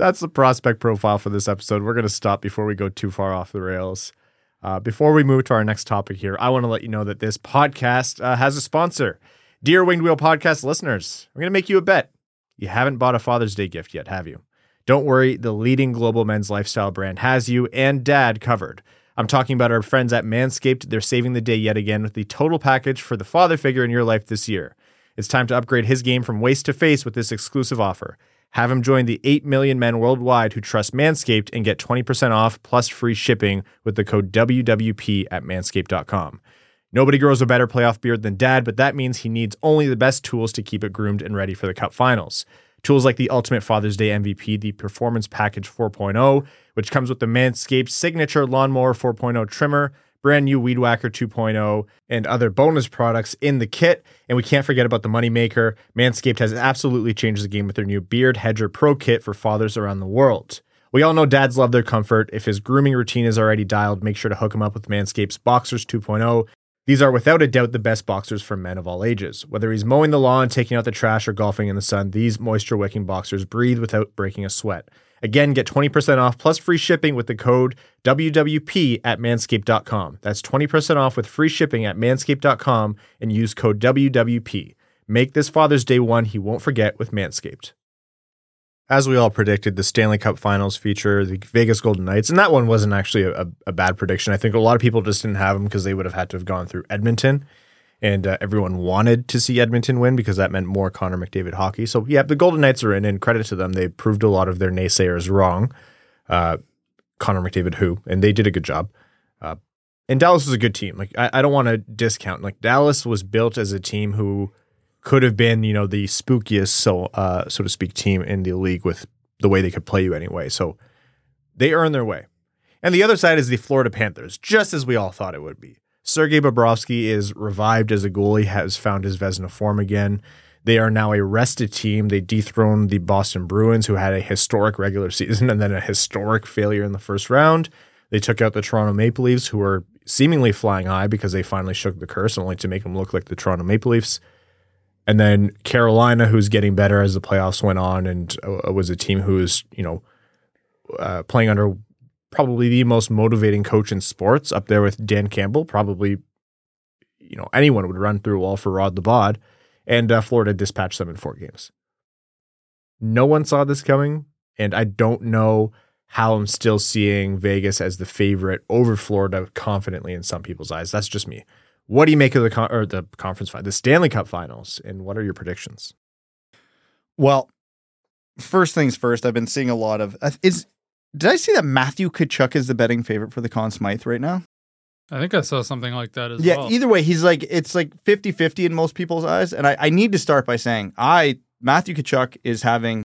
That's the prospect profile for this episode. We're going to stop before we go too far off the rails. Uh, before we move to our next topic here, I want to let you know that this podcast uh, has a sponsor. Dear Winged Wheel podcast listeners, I'm going to make you a bet. You haven't bought a Father's Day gift yet, have you? Don't worry, the leading global men's lifestyle brand has you and dad covered. I'm talking about our friends at Manscaped. They're saving the day yet again with the total package for the father figure in your life this year. It's time to upgrade his game from waist to face with this exclusive offer. Have him join the 8 million men worldwide who trust Manscaped and get 20% off plus free shipping with the code WWP at manscaped.com. Nobody grows a better playoff beard than dad, but that means he needs only the best tools to keep it groomed and ready for the cup finals. Tools like the Ultimate Father's Day MVP, the Performance Package 4.0, which comes with the Manscaped Signature Lawnmower 4.0 trimmer, brand new Weed Whacker 2.0, and other bonus products in the kit. And we can't forget about the Moneymaker. Manscaped has absolutely changed the game with their new Beard Hedger Pro Kit for fathers around the world. We all know dads love their comfort. If his grooming routine is already dialed, make sure to hook him up with Manscaped's Boxers 2.0. These are without a doubt the best boxers for men of all ages. Whether he's mowing the lawn, taking out the trash, or golfing in the sun, these moisture wicking boxers breathe without breaking a sweat. Again, get 20% off plus free shipping with the code WWP at manscaped.com. That's 20% off with free shipping at manscaped.com and use code WWP. Make this Father's Day one he won't forget with Manscaped. As we all predicted, the Stanley Cup Finals feature the Vegas Golden Knights, and that one wasn't actually a, a bad prediction. I think a lot of people just didn't have them because they would have had to have gone through Edmonton, and uh, everyone wanted to see Edmonton win because that meant more Connor McDavid hockey. So yeah, the Golden Knights are in, and credit to them, they proved a lot of their naysayers wrong. Uh, Connor McDavid, who, and they did a good job. Uh, and Dallas is a good team. Like I, I don't want to discount. Like Dallas was built as a team who could have been, you know, the spookiest, so uh, so to speak, team in the league with the way they could play you anyway. So they earn their way. And the other side is the Florida Panthers, just as we all thought it would be. Sergei Bobrovsky is revived as a goalie, has found his Vezina form again. They are now a rested team. They dethroned the Boston Bruins, who had a historic regular season and then a historic failure in the first round. They took out the Toronto Maple Leafs, who were seemingly flying high because they finally shook the curse, only to make them look like the Toronto Maple Leafs. And then Carolina, who's getting better as the playoffs went on, and uh, was a team who was, you know, uh, playing under probably the most motivating coach in sports, up there with Dan Campbell. Probably, you know, anyone would run through a wall for Rod Labod, and uh, Florida dispatched them in four games. No one saw this coming, and I don't know how I'm still seeing Vegas as the favorite over Florida confidently in some people's eyes. That's just me. What do you make of the con- or the conference final, the Stanley Cup Finals, and what are your predictions? Well, first things first. I've been seeing a lot of is. Did I see that Matthew Tkachuk is the betting favorite for the Conn Smythe right now? I think I saw something like that as yeah, well. either way, he's like it's like 50-50 in most people's eyes. And I, I need to start by saying I Matthew Tkachuk is having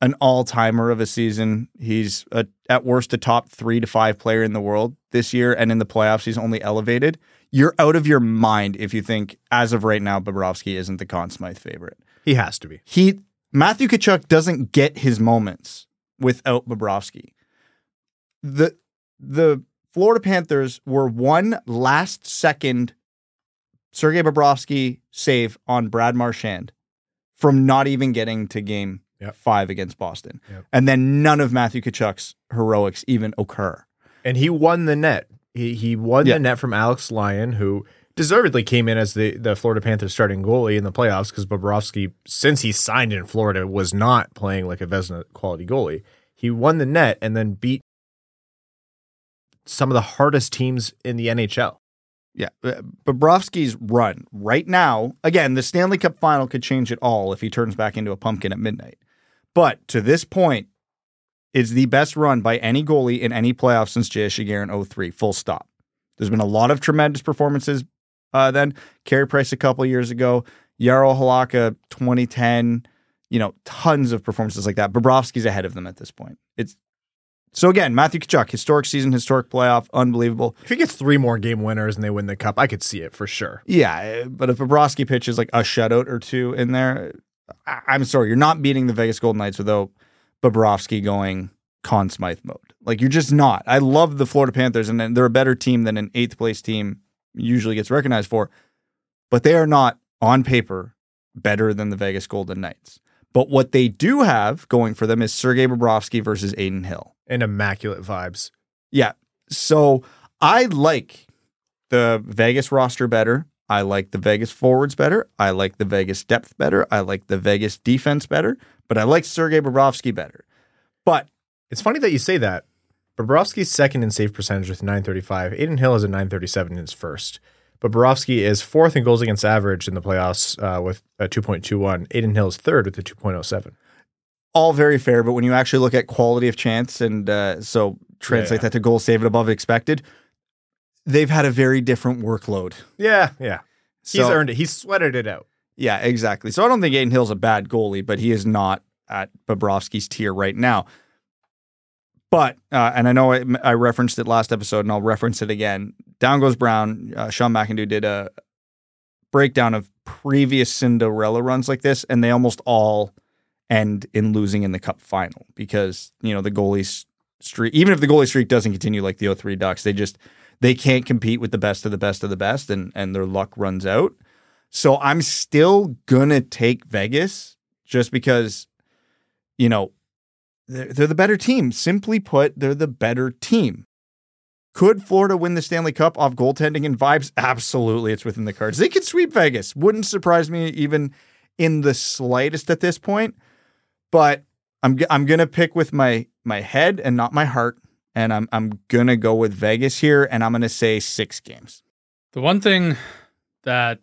an all-timer of a season. He's a, at worst a top three to five player in the world this year, and in the playoffs, he's only elevated. You're out of your mind if you think, as of right now, Bobrovsky isn't the Conn Smythe favorite. He has to be. He Matthew Tkachuk doesn't get his moments without Bobrovsky. The the Florida Panthers were one last second Sergei Bobrovsky save on Brad Marchand from not even getting to game Yep. five against Boston. Yep. And then none of Matthew Tkachuk's heroics even occur. And he won the net. He he won Yeah. the net from Alex Lyon, who deservedly came in as the, the Florida Panthers starting goalie in the playoffs because Bobrovsky, since he signed in Florida, was not playing like a Vezina quality goalie. He won the net and then beat some of the hardest teams in the NHL. Yeah, uh, Bobrovsky's run right now. Again, the Stanley Cup final could change it all if he turns back into a pumpkin at midnight. But to this point, is the best run by any goalie in any playoff since J.S. Giguere in 03. Full stop. There's been a lot of tremendous performances. Uh, then Carey Price a couple years ago, Yarrow Halaka 2010. You know, tons of performances like that. Bobrovsky's ahead of them at this point. It's so again, Matthew Tkachuk, historic season, historic playoff, unbelievable. If he gets three more game winners and they win the cup, I could see it for sure. Yeah, but if Bobrovsky pitches like a shutout or two in there, I- I'm sorry, you're not beating the Vegas Golden Knights without Bobrovsky going Conn Smythe mode. Like you're just not. I love the Florida Panthers, and they're a better team than an eighth place team usually gets recognized for, but they are not on paper better than the Vegas Golden Knights. But what they do have going for them is Sergei Bobrovsky versus Adin Hill. And immaculate vibes. Yeah. So I like the Vegas roster better. I like the Vegas forwards better. I like the Vegas depth better. I like the Vegas defense better. But I like Sergei Bobrovsky better. But It's funny that you say that. Bobrovsky's second in save percentage with 935. Adin Hill is a 937 in his first. But Bobrovsky is fourth in goals against average in the playoffs uh, with a 2.21. Adin Hill is third with a 2.07. all very fair. But when you actually look at quality of chance and uh, so translate Yeah. that to goals saved above expected, they've had a very different workload. Yeah, yeah. He's earned it. He's sweated it out. Yeah, exactly. So I don't think Adin Hill's a bad goalie, but he is not at Bobrovsky's tier right now. But uh, and I know I, I referenced it last episode, and I'll reference it again. down goes Brown. Uh, Sean McIndoe did a breakdown of previous Cinderella runs like this, and they almost all end in losing in the cup final because, you know, the goalies streak, even if the goalie streak doesn't continue like the 03 Ducks, they just, they can't compete with the best of the best of the best and, and their luck runs out. So I'm still gonna take Vegas just because, you know, they're, they're the better team. Simply put, they're the better team. Could Florida win the Stanley Cup off goaltending and vibes? Absolutely, it's within the cards. They could sweep Vegas. Wouldn't surprise me even in the slightest at this point. But I'm I'm gonna pick with my my head and not my heart, and I'm I'm gonna go with Vegas here, and I'm gonna say six games. The one thing that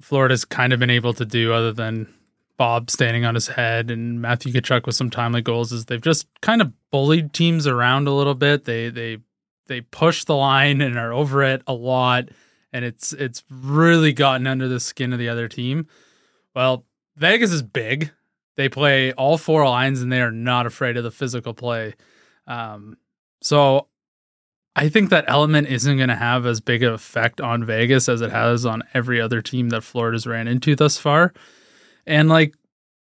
Florida's kind of been able to do, other than Bob standing on his head and Matthew Tkachuk with some timely goals, is they've just kind of bullied teams around a little bit. They they they push the line and are over it a lot, and it's it's really gotten under the skin of the other team. Well, Vegas is big. They play all four lines, and they are not afraid of the physical play. Um, so I think that element isn't going to have as big of effect on Vegas as it has on every other team that Florida's ran into thus far. And like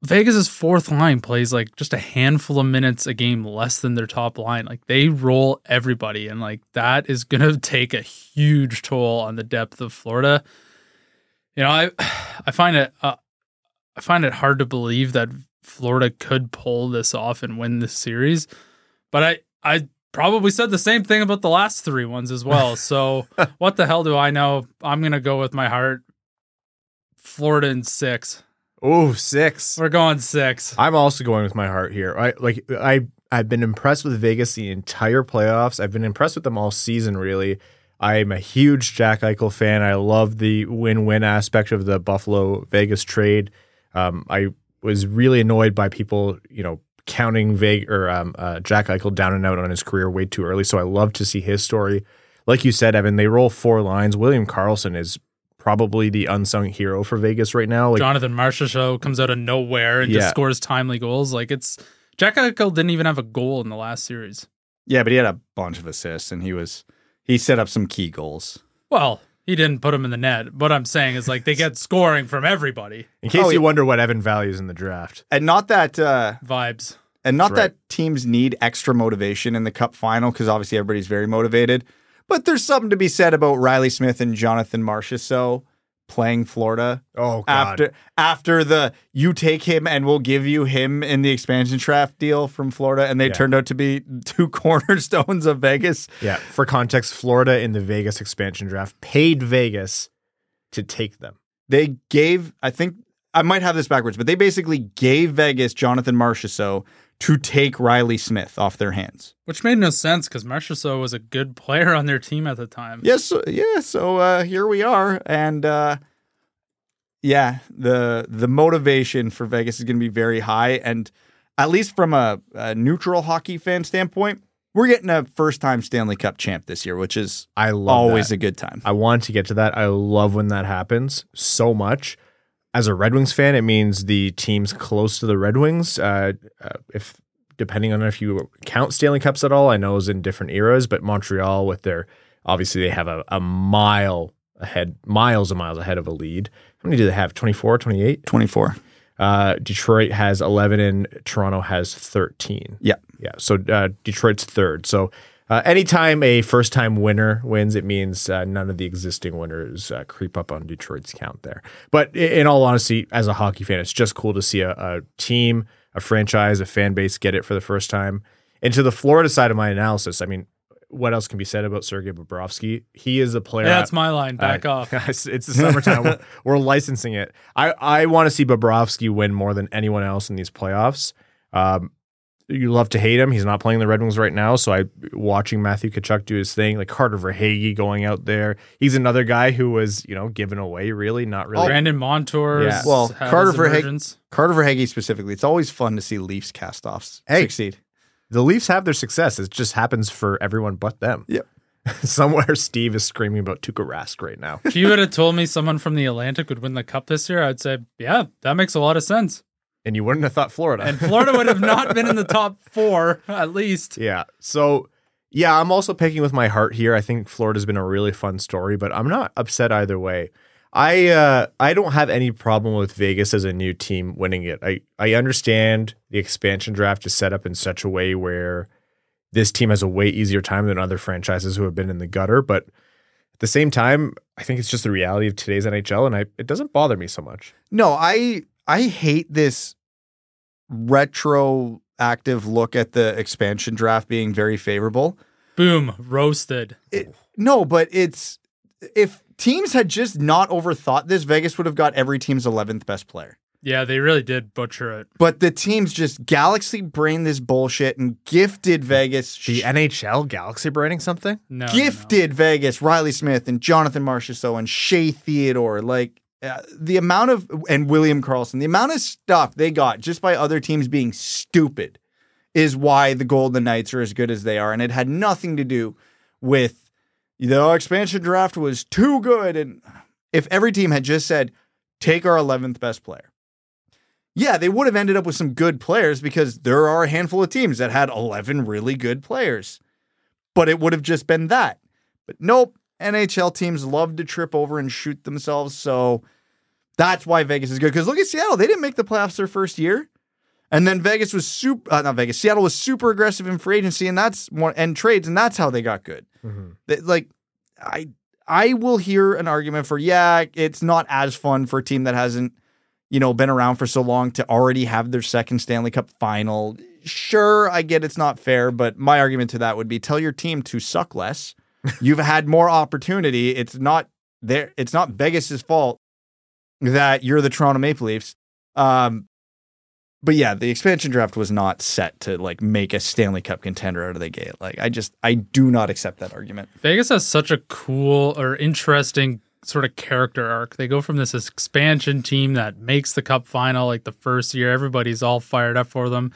Vegas's fourth line plays like just a handful of minutes a game less than their top line. Like they roll everybody, and like that is going to take a huge toll on the depth of Florida. You know, I I find it uh, I find it hard to believe that Florida could pull this off and win this series, but I I probably said the same thing about the last three ones as well. So what the hell do I know? I'm gonna go with my heart. Florida in six. Oh, six. We're going six. I'm also going with my heart here. I like I I've been impressed with Vegas the entire playoffs. I've been impressed with them all season really. I'm a huge Jack Eichel fan. I love the win-win aspect of the Buffalo Vegas trade. Um, I was really annoyed by people, you know, counting Vegas or um, uh, Jack Eichel down and out on his career way too early. So I love to see his story. Like you said, Evan, they roll four lines. William Karlsson is probably the unsung hero for Vegas right now. Like, Jonathan Marchessault comes out of nowhere and Yeah. just scores timely goals. Like it's Jack Eichel didn't even have a goal in the last series. Yeah, but he had a bunch of assists, and he was he set up some key goals. Well, he didn't put him in the net. What I'm saying is like they get scoring from everybody. in case Oh, you yeah. wonder what Evan values in the draft. And not that uh, Vibes. And not right. that teams need extra motivation in the cup final because obviously everybody's very motivated. But there's something to be said about Riley Smith and Jonathan Marchessault playing Florida Oh God. after after the you take him and we'll give you him in the expansion draft deal from Florida, and they Yeah. turned out to be two cornerstones of Vegas. Yeah, for context, Florida in the Vegas expansion draft paid Vegas to take them. They gave, I think I might have this backwards, but they basically gave Vegas Jonathan Marchessault to take Riley Smith off their hands. Which made no sense because Marchessault was a good player on their team at the time. Yes, so- yeah. So uh, here we are, and uh, yeah, the the motivation for Vegas is going to be very high, and at least from a, a neutral hockey fan standpoint, we're getting a first time Stanley Cup champ this year, which is I love always that. a good time. I want to get to that. I love when that happens so much. As a Red Wings fan, it means the teams close to the Red Wings, uh, uh, if depending on if you count Stanley Cups at all, I know is in different eras, but Montreal with their obviously they have a, a mile ahead, miles and miles ahead of a lead. How many do they have? 24, 28? Twenty four. Uh, Detroit has 11 and Toronto has 13. Yeah. Yeah. So uh, Detroit's third. So uh, anytime a first time winner wins, it means uh, none of the existing winners uh, creep up on Detroit's count there. But in all honesty, as a hockey fan, it's just cool to see a, a team, a franchise, a fan base get it for the first time. And to the Florida side of my analysis, I mean, what else can be said about Sergei Bobrovsky? He is a player. Yeah, that's my line. Back Uh, off. it's it's the summertime. we're, we're licensing it. I, I want to see Bobrovsky win more than anyone else in these playoffs. Um, you love to hate him. He's not playing the Red Wings right now. So I watching Matthew Tkachuk do his thing, like Carter Verhaeghe going out there. He's another guy who was you know given away. Really, not really. Oh. Brandon Montour. Yeah. Well, Carter his Verhaeghe- emergence. Carter Verhaeghe specifically. It's always fun to see Leafs cast offs Hey. succeed. the Leafs have their success. It just happens for everyone but them. Yep. Somewhere Steve is screaming about Tuukka Rask right now. If you would have told me someone from the Atlantic would win the cup this year, I'd say, yeah, that makes a lot of sense. And you wouldn't have thought Florida. And Florida would have not been in the top four, at least. Yeah. So Yeah, I'm also picking with my heart here. I think Florida's been a really fun story, but I'm not upset either way. I uh, I don't have any problem with Vegas as a new team winning it. I I understand the expansion draft is set up in such a way where this team has a way easier time than other franchises who have been in the gutter, but at the same time, I think it's just the reality of today's NHL and I it doesn't bother me so much. No, I I hate this retroactive look at the expansion draft being very favorable. Boom, roasted. It, no, but it's if teams had just not overthought this, Vegas would have got every team's 11th best player. Yeah, they really did butcher it. But the teams just galaxy brain this bullshit and gifted Vegas. The NHL galaxy braining something? No, no, no. gifted Vegas Riley Smith and Jonathan Marchessault and Shea Theodore. Like uh, the amount of and William Karlsson, the amount of stuff they got just by other teams being stupid is why the Golden Knights are as good as they are, and it had nothing to do with the expansion draft was too good. And if every team had just said, "Take our 11th best player." Yeah, they would have ended up with some good players because there are a handful of teams that had 11 really good players. But it would have just been that. But nope, NHL teams love to trip over and shoot themselves. So that's why Vegas is good. Because look at Seattle. They didn't make the playoffs their first year. And then Vegas was super, uh, not Vegas, Seattle was super aggressive in free agency and that's one, and trades, and that's how they got good. They- like, I, I will hear an argument for, yeah, it's not as fun for a team that hasn't, you know, been around for so long to already have their second Stanley Cup final. Sure, I get it's not fair, but my argument to that would be tell your team to suck less. You've had more opportunity. It's not there. It's not Vegas's fault that you're the Toronto Maple Leafs. Um, but yeah, the expansion draft was not set to like make a Stanley Cup contender out of the gate. Like I just I do not accept that argument. Vegas has such a cool or interesting sort of character arc. They go from this expansion team that makes the cup final like the first year, everybody's all fired up for them.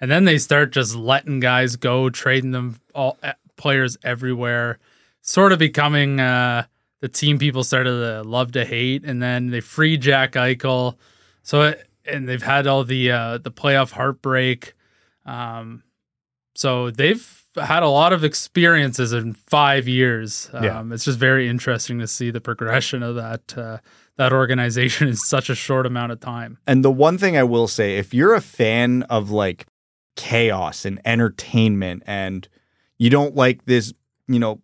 And then they start just letting guys go, trading them all players everywhere, sort of becoming uh, the team people started to love to hate. And then they free Jack Eichel. So, it, and they've had all the uh, the playoff heartbreak. Um, so they've had a lot of experiences in five years. Um, Yeah. It's just very interesting to see the progression of that uh, that organization in such a short amount of time. And the one thing I will say, if you're a fan of like chaos and entertainment and you don't like this, you know,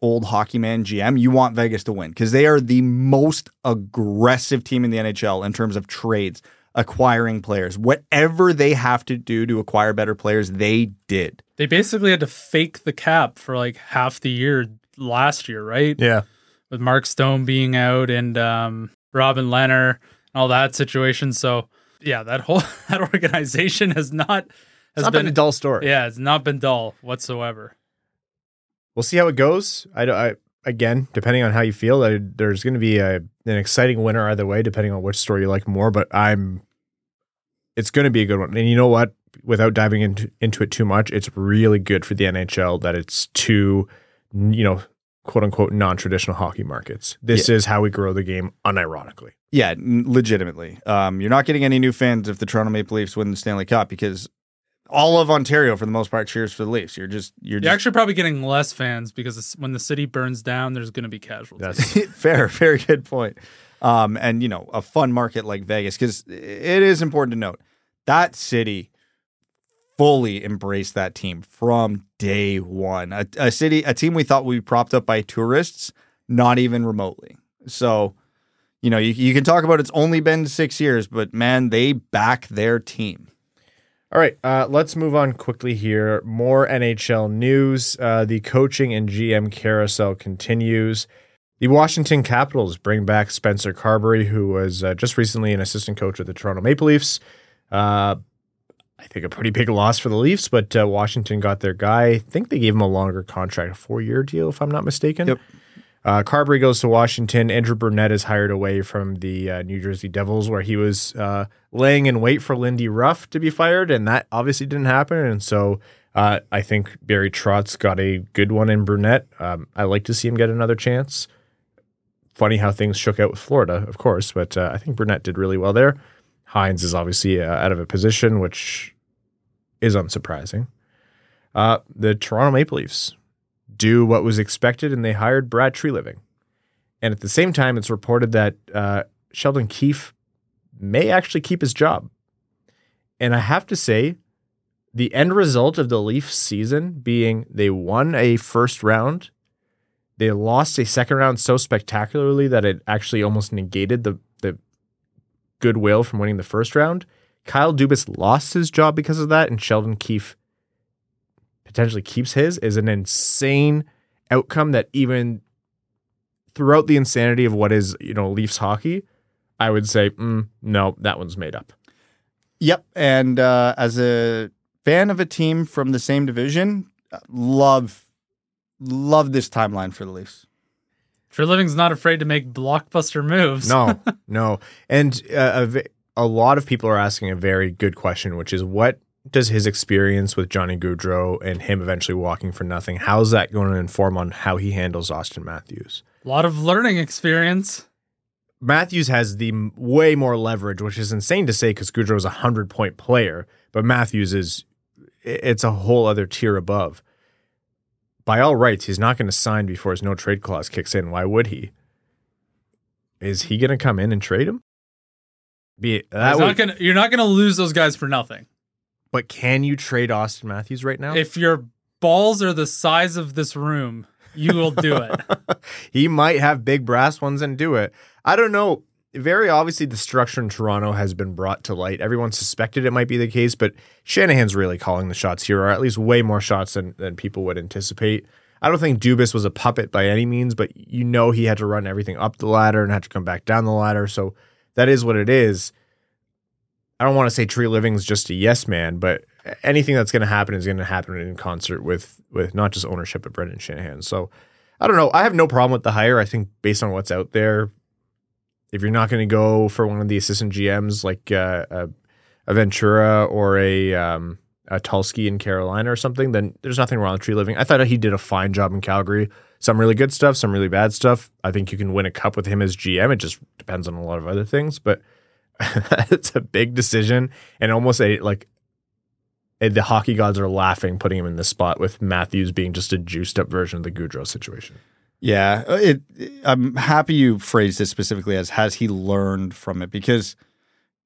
old hockey man GM, you want Vegas to win because they are the most aggressive team in the NHL in terms of trades, acquiring players. Whatever they have to do to acquire better players, they did. They basically had to fake the cap for like half the year last year, right? Yeah. With Mark Stone being out and um, Robin Lehner and all that situation. So yeah, that whole that organization has not It's has not been, a dull story. yeah, it's not been dull whatsoever. We'll see how it goes. I, I again, depending on how you feel, I, there's going to be a, an exciting winner either way, depending on which story you like more. But I'm, it's going to be a good one. And you know what? Without diving into into it too much, it's really good for the NHL that it's two, you know, quote unquote non traditional hockey markets. This is how we grow the game unironically. Yeah, legitimately. Um, you're not getting any new fans if the Toronto Maple Leafs win the Stanley Cup because all of Ontario, for the most part, cheers for the Leafs. You're just you're You're just actually probably getting less fans because when the city burns down, there's going to be casualties. That's fair, very good point. Um, and you know, a fun market like Vegas, because it is important to note that city fully embraced that team from day one. A, a city, a team we thought would be propped up by tourists, not even remotely. So, you know, you, you can talk about it's only been six years, but man, they back their team. All right, uh, let's move on quickly here. More NHL news. Uh, the coaching and GM carousel continues. The Washington Capitals bring back Spencer Carbery, who was uh, just recently an assistant coach with the Toronto Maple Leafs. Uh, I think a pretty big loss for the Leafs, but uh, Washington got their guy. I think they gave him a longer contract, a four year deal, if I'm not mistaken. Yep. Uh, Carbery goes to Washington. Andrew Brunette is hired away from the uh, New Jersey Devils, where he was uh, laying in wait for Lindy Ruff to be fired, and that obviously didn't happen. And so uh, I think Barry Trotz got a good one in Brunette. Um, I like to see him get another chance. Funny how things shook out with Florida, of course, but uh, I think Brunette did really well there. Hynes is obviously uh, out of a position, which is unsurprising. The Toronto Maple Leafs do what was expected, and they hired Brad Treliving. And at the same time, it's reported that uh, Sheldon Keefe may actually keep his job. And I have to say, the end result of the Leafs season being they won a first round, they lost a second round so spectacularly that it actually almost negated the the goodwill from winning the first round. Kyle Dubas lost his job because of that, and Sheldon Keefe potentially keeps his is an insane outcome that even throughout the insanity of what is you know Leafs hockey, I would say mm, no, that one's made up. Yep. And uh, as a fan of a team from the same division, uh, love love this timeline for the Leafs. Treliving's not afraid to make blockbuster moves. No, no, and uh, a, a lot of people are asking a very good question, which is what does his experience with Johnny Gaudreau and him eventually walking for nothing, how's that going to inform on how he handles Auston Matthews? A lot of learning experience. Matthews has the way more leverage, which is insane to say because Goudreau is a hundred point player, but Matthews is it's a whole other tier above. By all rights, he's not going to sign before his no trade clause kicks in. Why would he? Is he going to come in and trade him? Be that would, not gonna, you're not going to lose those guys for nothing. But can you trade Auston Matthews right now? If your balls are the size of this room, you will do it. he might have big brass ones and do it. I don't know. Very obviously, the structure in Toronto has been brought to light. Everyone suspected it might be the case, but Shanahan's really calling the shots here, or at least way more shots than, than people would anticipate. I don't think Dubas was a puppet by any means, but you know he had to run everything up the ladder and had to come back down the ladder. So that is what it is. I don't want to say Treliving's just a yes man, but anything that's going to happen is going to happen in concert with with not just ownership but Brendan Shanahan. So I don't know. I have no problem with the hire. I think based on what's out there, if you're not going to go for one of the assistant GMs like uh, a, a Ventura or a um, a Tulsky in Carolina or something, then there's nothing wrong with Tree Living. I thought he did a fine job in Calgary. Some really good stuff, some really bad stuff. I think you can win a cup with him as GM. It just depends on a lot of other things, but it's a big decision and almost a like eh, the hockey gods are laughing putting him in this spot with Matthews being just a juiced up version of the Gaudreau situation. Yeah, uh, it, I'm happy you phrased it specifically as has he learned from it because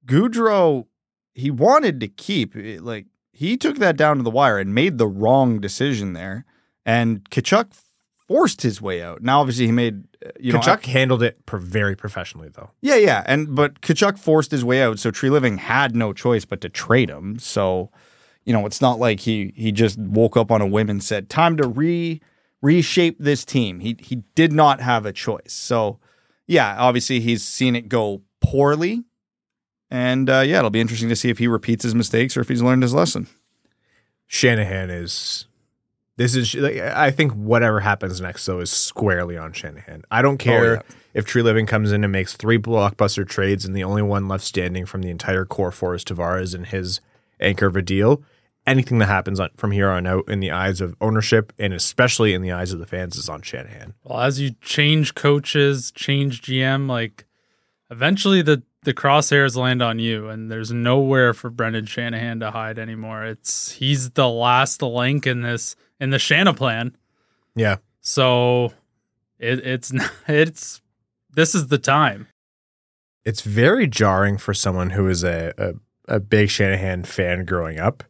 Gaudreau he wanted to keep it, like he took that down to the wire and made the wrong decision there, and Tkachuk forced his way out. Now, obviously, he made you know Tkachuk handled it pro- very professionally though. Yeah, yeah, and but Tkachuk forced his way out, so Treliving had no choice but to trade him. So, you know, it's not like he he just woke up on a whim and said, "Time to re reshape this team." He he did not have a choice. So, yeah, obviously he's seen it go poorly, and uh, yeah, it'll be interesting to see if he repeats his mistakes or if he's learned his lesson. Shanahan is this is like, I think whatever happens next though is squarely on Shanahan. I don't oh, care yeah. if Treliving comes in and makes three blockbuster trades and the only one left standing from the entire core four is Tavares and his anchor of a deal. Anything that happens on, from here on out in the eyes of ownership and especially in the eyes of the fans is on Shanahan. well, as you change coaches, change GM, like eventually the the crosshairs land on you, and there's nowhere for Brendan Shanahan to hide anymore. It's he's the last link in this in the Shana plan. Yeah. So it, it's it's this is the time. It's very jarring for someone who is a, a, a big Shanahan fan growing up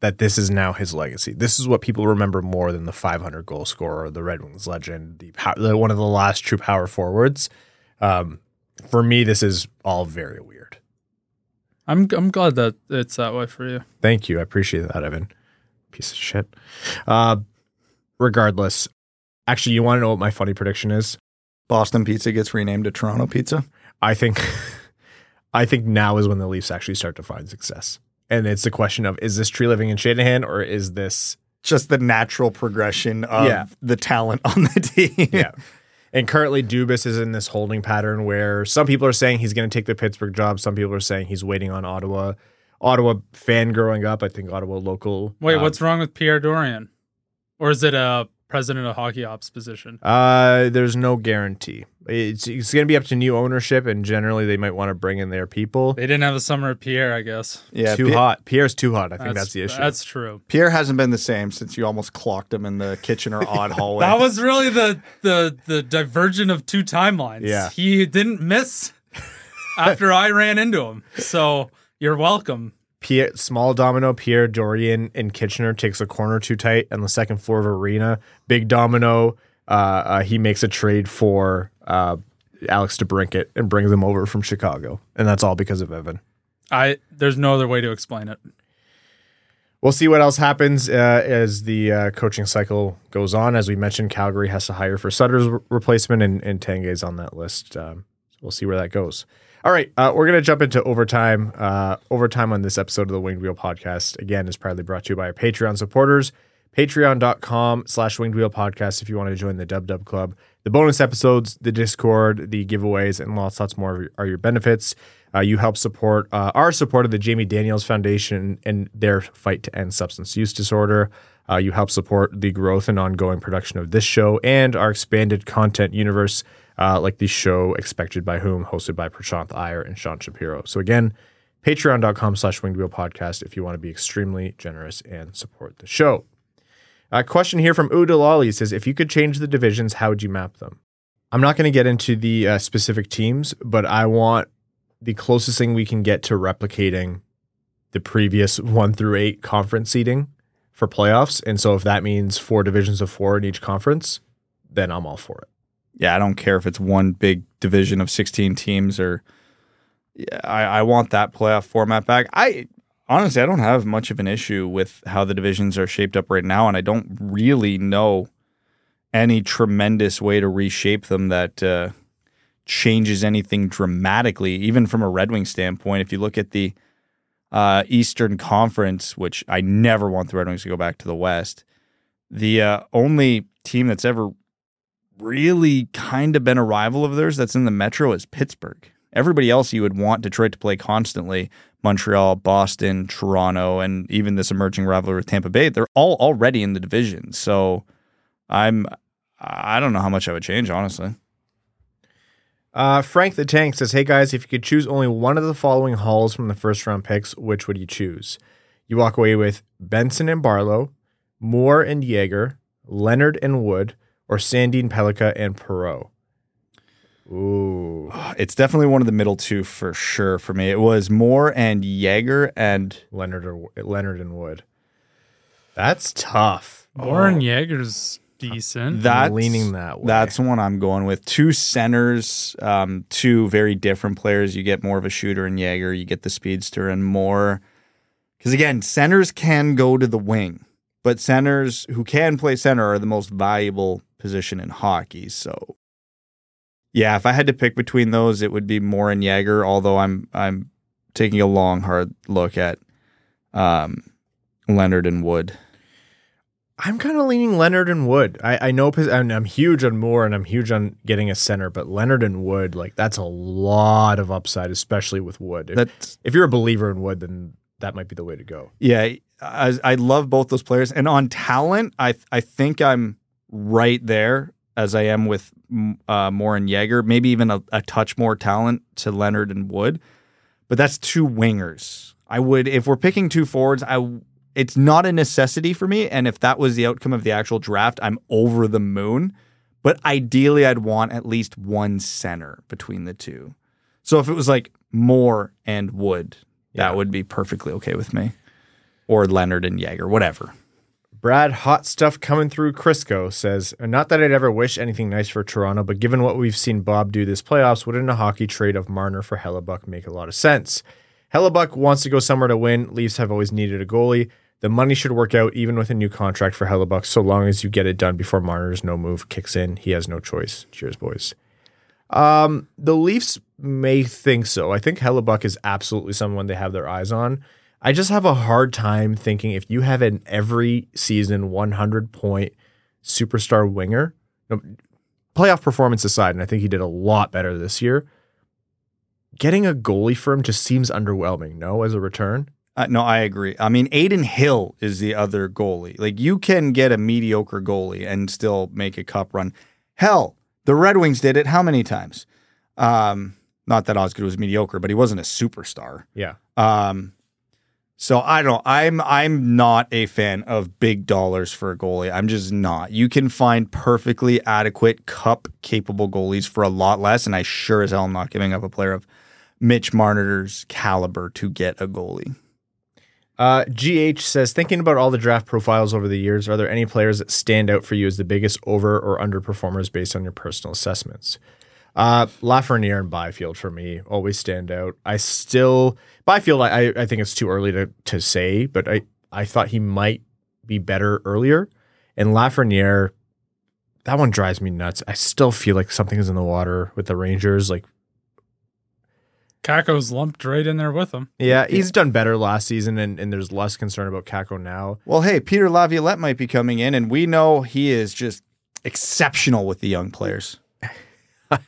that this is now his legacy. This is what people remember more than the 500 goal scorer, the Red Wings legend, the, the one of the last true power forwards. Um, for me, this is all very weird. I'm I'm glad that it's that way for you. Thank you. I appreciate that, Evan. Piece of shit. Uh, regardless, actually, you want to know what my funny prediction is? Boston Pizza gets renamed to Toronto Pizza. I think I think now is when the Leafs actually start to find success. And it's the question of is this Treliving in Shanahan or is this Just the natural progression of Yeah. the talent on the team. yeah. And currently Dubas is in this holding pattern where some people are saying he's going to take the Pittsburgh job, some people are saying he's waiting on Ottawa. Ottawa fan growing up, I think Ottawa local. Wait, um, what's wrong with Pierre Dorion? Or is it a president of hockey ops position? Uh, there's no guarantee. It's, it's going to be up to new ownership, and generally they might want to bring in their people. They didn't have a summer of Pierre, I guess. Yeah, too Pi- hot. Pierre's too hot. I think that's, the issue. That's true. Pierre hasn't been the same since you almost clocked him in the Kitchener odd hallway. That was really the the the divergent of two timelines. Yeah. he didn't miss after I ran into him. So you're welcome. Pierre, small domino, Pierre Dorion in Kitchener takes a corner too tight on the second floor of Arena. Big domino, uh, uh, he makes a trade for uh, Alex DeBrincat and brings him over from Chicago. And that's all because of Evan. I there's no other way to explain it. We'll see what else happens uh, as the uh, coaching cycle goes on. As we mentioned, Calgary has to hire for Sutter's re- replacement, and, and Tanguay's on that list. Um, so we'll see where that goes. All right, uh, we're going to jump into overtime. Uh, overtime on this episode of the Winged Wheel podcast, again, is proudly brought to you by our Patreon supporters. Patreon.com slash Winged Wheel podcast if you want to join the Dub Dub Club. The bonus episodes, the Discord, the giveaways, and lots, lots more are your benefits. Uh, you help support uh, our support of the Jamie Daniels Foundation and their fight to end substance use disorder. Uh, you help support the growth and ongoing production of this show and our expanded content universe, uh, like the show Expected by Whom, hosted by Prashanth Iyer and Sean Shapiro. So again, patreon.com slash winged wheel podcast if you want to be extremely generous and support the show. A question here from Udalali says, if you could change the divisions, how would you map them? I'm not going to get into the uh, specific teams, but I want the closest thing we can get to replicating the previous one through eight conference seating for playoffs. And so if that means four divisions of four in each conference, then I'm all for it. Yeah, I don't care if it's one big division of 16 teams or yeah, I, I want that playoff format back. I honestly I don't have much of an issue with how the divisions are shaped up right now, and I don't really know any tremendous way to reshape them that uh, changes anything dramatically, even from a Red Wing standpoint. If you look at the uh, Eastern Conference, which I never want the Red Wings to go back to the West, the uh, only team that's ever really kind of been a rival of theirs that's in the Metro is Pittsburgh. Everybody else you would want Detroit to play constantly. Montreal, Boston, Toronto, and even this emerging rivalry with Tampa Bay, they're all already in the division. So I'm I don't know how much I would change, honestly. Uh, Frank the Tank says, Hey guys, if you could choose only one of the following hauls from the first round picks, which would you choose? You walk away with Benson and Barlow, Moore and Yager, Leonard and Wood, or Sandin Pellikka and Perreault. Ooh. It's definitely one of the middle two for sure for me. It was Moore and Yager and Leonard or Leonard and Wood. That's tough. Warren Yager's decent. that's leaning that way. That's the one I'm going with. Two centers, um, two very different players. You get more of a shooter in Yager. You get the speedster and more. Because again, centers can go to the wing, but centers who can play center are the most valuable position in hockey. So, yeah, if I had to pick between those, it would be Moore and Yager. Although I'm I'm taking a long, hard look at um, Leonard and Wood. I'm kind of leaning Leonard and Wood. I, I know and I'm huge on Moore and I'm huge on getting a center, but Leonard and Wood, like that's a lot of upside, especially with Wood. If, That's if you're a believer in Wood, then that might be the way to go. Yeah, I, I love both those players, and on talent, I I think I'm right there as I am with uh, Moore and Yager. Maybe even a, a touch more talent to Leonard and Wood, but that's two wingers. I would if we're picking two forwards. I it's not a necessity for me, and if that was the outcome of the actual draft, I'm over the moon. But ideally, I'd want at least one center between the two. So if it was like Moore and Wood, Yeah. that would be perfectly okay with me. Or Leonard and Yager, whatever. Brad Hot Stuff coming through Crisco says, Not that I'd ever wish anything nice for Toronto, but given what we've seen Bob do this playoffs, wouldn't a hockey trade of Marner for Hellebuyck make a lot of sense? Hellebuyck wants to go somewhere to win. Leafs have always needed a goalie. The money should work out even with a new contract for Hellebuyck, so long as you get it done before Marner's no move kicks in. He has no choice. Cheers, boys. Um, the Leafs may think so. I think Hellebuyck is absolutely someone they have their eyes on. I just have a hard time thinking if you have an every season 100 point superstar winger, no, playoff performance aside, and I think he did a lot better this year. Getting a goalie for him just seems underwhelming. No, as a return, Uh, no, I agree. I mean, Adin Hill is the other goalie. Like you can get a mediocre goalie and still make a cup run. Hell, the Red Wings did it how many times? Um, not that Osgood was mediocre, but he wasn't a superstar. Yeah. Um, so I don't. I'm I'm not a fan of big dollars for a goalie. I'm just not. You can find perfectly adequate cup capable goalies for a lot less, and I sure as hell am not giving up a player of Mitch Marner's caliber to get a goalie. Uh, GH says, thinking about all the draft profiles over the years, are there any players that stand out for you as the biggest over or underperformers based on your personal assessments? Uh, Lafreniere and Byfield for me always stand out. I still Byfield. I feel like I I think it's too early to to say, but I I thought he might be better earlier. And Lafreniere, that one drives me nuts. I still feel like something is in the water with the Rangers. Like, Kakko's lumped right in there with him. yeah, he's done better last season, and, and there's less concern about Kako now. Well, hey, Peter Laviolette might be coming in, and we know he is just exceptional with the young players.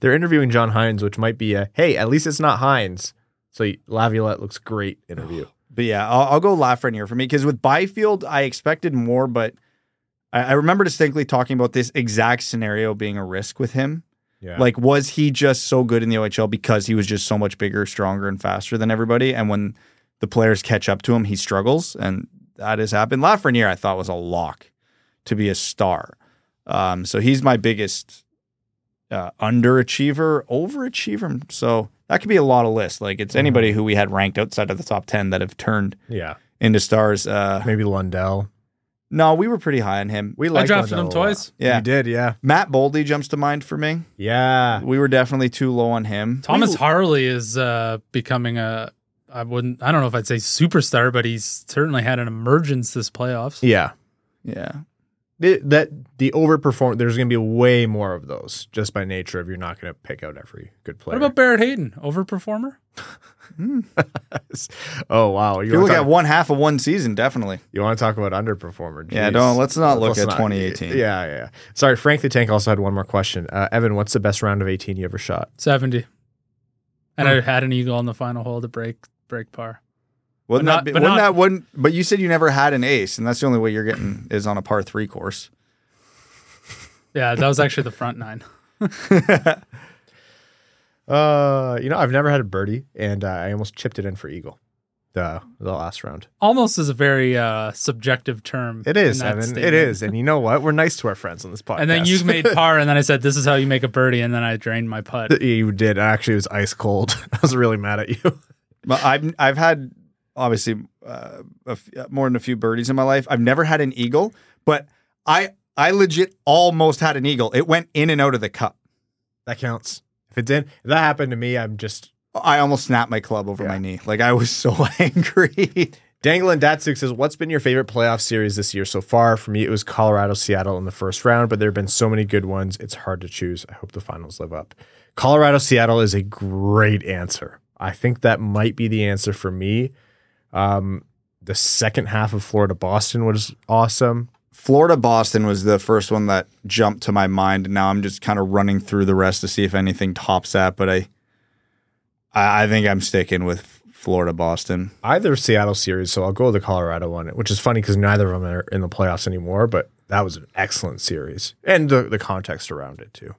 They're interviewing John Hynes, which might be a hey, at least it's not Hynes. So Laviolette looks great interview. But yeah, I'll, I'll go Lafreniere for me because with Byfield, I expected more, but I, I remember distinctly talking about this exact scenario being a risk with him. Yeah, Like, was he just so good in the OHL because he was just so much bigger, stronger, and faster than everybody? And when the players catch up to him, he struggles, and that has happened. Lafreniere, I thought, was a lock to be a star. Um, so he's my biggest uh, underachiever, overachiever. So that could be a lot of lists. Like it's anybody who we had ranked outside of the top ten that have turned yeah, into stars. Uh, maybe Lundell. no, we were pretty high on him. We I liked drafted Lundell him a lot. twice. Yeah. you did. Yeah, Matt Boldy jumps to mind for me. yeah. We were definitely too low on him. Thomas Harley is uh, becoming a. I wouldn't. I don't know if I'd say superstar, but he's certainly had an emergence this playoffs. Yeah, Yeah. The- that the overperform. There's going to be way more of those just by nature of you're not going to pick out every good player. What about Barrett Hayton, overperformer? oh wow, you you want look to at one half of one season, definitely. you want to talk about underperformer? Yeah, don't- let's not look Let's at 2018. Yeah, yeah, yeah. Sorry, Frank the Tank also had one more question. Uh, Evan, what's the best round of 18 you ever shot? Seventy. And Hmm. I had an eagle on the final hole to break break par. Wouldn't But that not- be, but wouldn't not- that wouldn't but you said you never had an ace, and that's the only way you're getting is on a par three course. Yeah, that was actually the front nine. Uh, you know, I've never had a birdie, and uh, I almost chipped it in for eagle. The the last round. Almost is a very uh, subjective term. It is, Evan. It statement. is, and you know what? We're nice to our friends on this podcast. And then you made par, and then I said, "This is how you make a birdie," and then I drained my putt. you did. Actually, it was ice cold. I was really mad at you. But I've I've had obviously uh, a f- more than a few birdies in my life. I've never had an eagle, but I I legit almost had an eagle. It went in and out of the cup. That counts. If it did, if that happened to me, I'm just I almost snapped my club over Yeah. my knee. Like I was so angry. Dangling Datsyuk says, What's been your favorite playoff series this year so far? For me, it was Colorado Seattle in the first round, but there have been so many good ones. It's hard to choose. I hope the finals live up. Colorado Seattle is a great answer. I think that might be the answer for me. Um, the second half of Florida Boston was awesome. Florida Boston was the first one that jumped to my mind. And now I'm just kind of running through the rest to see if anything tops that. But I, I, I think I'm sticking with Florida Boston. Either Seattle series, so I'll go with the Colorado one, which is funny because neither of them are in the playoffs anymore, but that was an excellent series. And the, the context around it, too.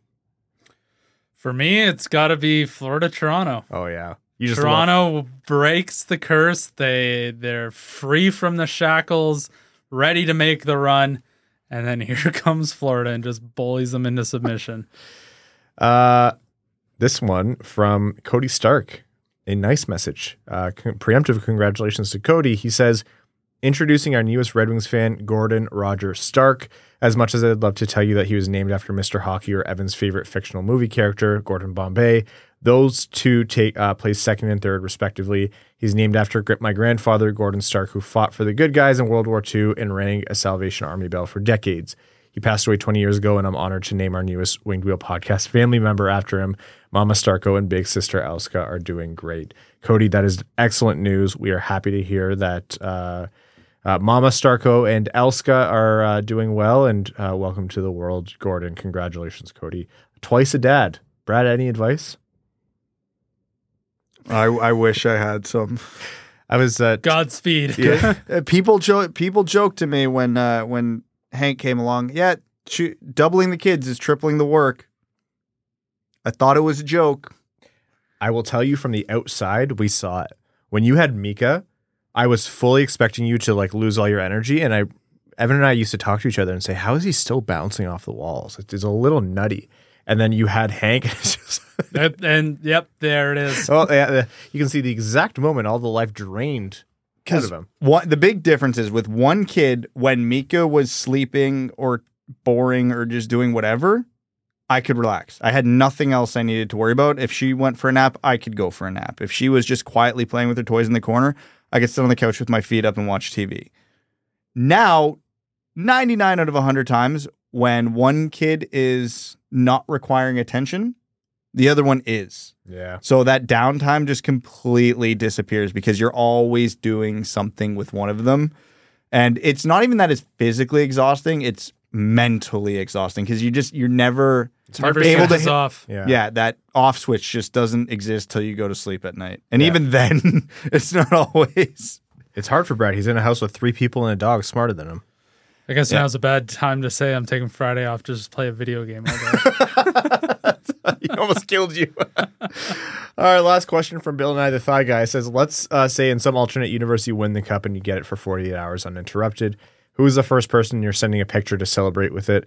For me, it's got to be Florida Toronto. Oh, yeah. You just Toronto breaks the curse. They they're free from the shackles, ready to make the run, and then here comes Florida and just bullies them into submission. Uh, this one from Cody Stark, a nice message. Uh, preemptive congratulations to Cody. He says, introducing our newest Red Wings fan, Gordon Roger Stark. As much as I'd love to tell you that he was named after Mr. Hockey or Evan's favorite fictional movie character, Gordon Bombay, those two take uh, place second and third, respectively. He's named after my grandfather, Gordon Stark, who fought for the good guys in World War II and rang a Salvation Army bell for decades. He passed away 20 years ago, and I'm honored to name our newest Winged Wheel podcast family member after him. Mama Starko and big sister Elska are doing great. Cody, that is excellent news. We are happy to hear that uh, uh, Mama Starko and Elska are uh, doing well, and uh, welcome to the world, Gordon. Congratulations, Cody. Twice a dad. Brad, any advice? I, I wish I had some. I was uh, Godspeed. yeah. People joke. People joke to me when uh, when Hank came along. Yeah, choo- doubling the kids is tripling the work. I thought it was a joke. I will tell you from the outside, we saw it. When you had Mika, I was fully expecting you to like lose all your energy. And I, Evan and I used to talk to each other and say, How is he still bouncing off the walls? It's a little nutty. And then you had Hank. And and, and yep, there it is. oh, yeah, you can see the exact moment all the life drained out of him. What the big difference is with one kid when Mika was sleeping or boring or just doing whatever, I could relax. I had nothing else I needed to worry about. If she went for a nap, I could go for a nap. If she was just quietly playing with her toys in the corner, I could sit on the couch with my feet up and watch TV. Now, 99 out of 100 times when one kid is not requiring attention, the other one is. Yeah. So that downtime just completely disappears because you're always doing something with one of them. And it's not even that it's physically exhausting, it's mentally exhausting because you just, you're never, Never able to switches hit- off. Yeah. yeah. that off switch just doesn't exist till you go to sleep at night. And even then, it's not always. It's hard for Brad. He's in a house with three people and a dog smarter than him. I guess Yeah. now's a bad time to say I'm taking Friday off to just play a video game he almost killed you. All right, last question from Bill and I, the Thigh Guy says, "Let's uh, say in some alternate universe you win the cup and you get it for 48 hours uninterrupted. Who is the first person you're sending a picture to celebrate with it?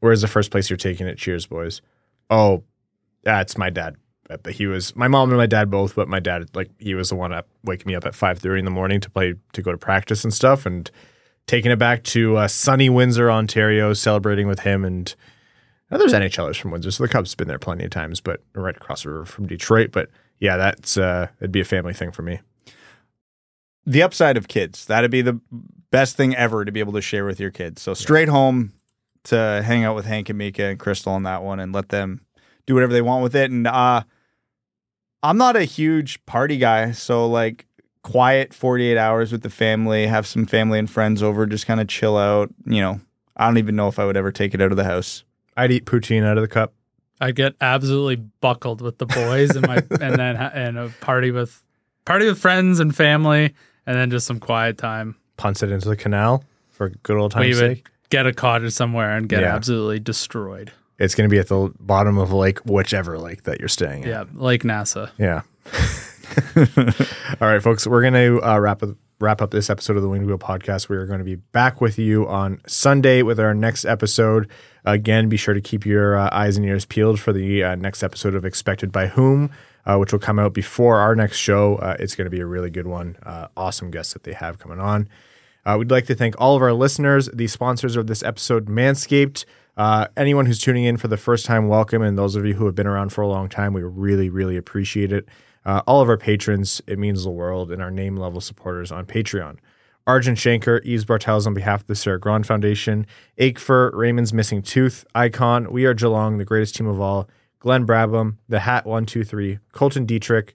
Where is the first place you're taking it? Cheers, boys. Oh, that's my dad. But he was my mom and my dad both, but my dad like he was the one up waking me up at 5:30 in the morning to play to go to practice and stuff, and taking it back to uh, sunny Windsor, Ontario, celebrating with him and." Now, there's NHLers from Windsor, so the Cubs have been there plenty of times, but right across the river from Detroit. But yeah, that's uh, it'd be a family thing for me. The upside of kids, that'd be the best thing ever to be able to share with your kids. So straight home to hang out with Hank and Mika and Crystal on that one and let them do whatever they want with it. And uh, I'm not a huge party guy, so like quiet 48 hours with the family, have some family and friends over, just kind of chill out. You know, I don't even know if I would ever take it out of the house. I'd eat poutine out of the cup. I'd get absolutely buckled with the boys and my and then ha- and a party with party with friends and family and then just some quiet time. punts it into the canal for good old we time's sake. get a cottage somewhere and get Yeah. absolutely destroyed. It's going to be at the bottom of a lake, whichever lake that you're staying at. Yeah, like NASA. Yeah. All right, folks, we're going to uh, wrap up, wrap up this episode of the Winged Wheel podcast. We are going to be back with you on Sunday with our next episode. Again, be sure to keep your uh, eyes and ears peeled for the uh, next episode of Expected by Whom, uh, which will come out before our next show. Uh, it's going to be a really good one. Uh, awesome guests that they have coming on. Uh, we'd like to thank all of our listeners, the sponsors of this episode, Manscaped. Anyone who's tuning in for the first time, welcome. And those of you who have been around for a long time, we really, really appreciate it. Uh, all of our patrons, it means the world, and our name level supporters on Patreon. Arjun Shanker, Yves Bartels on behalf of the Sarah Grand Foundation, Akefer, Raymond's Missing Tooth, Icon, We Are Geelong, the greatest team of all, Glenn Brabham, The Hat 123, Colton Dietrich,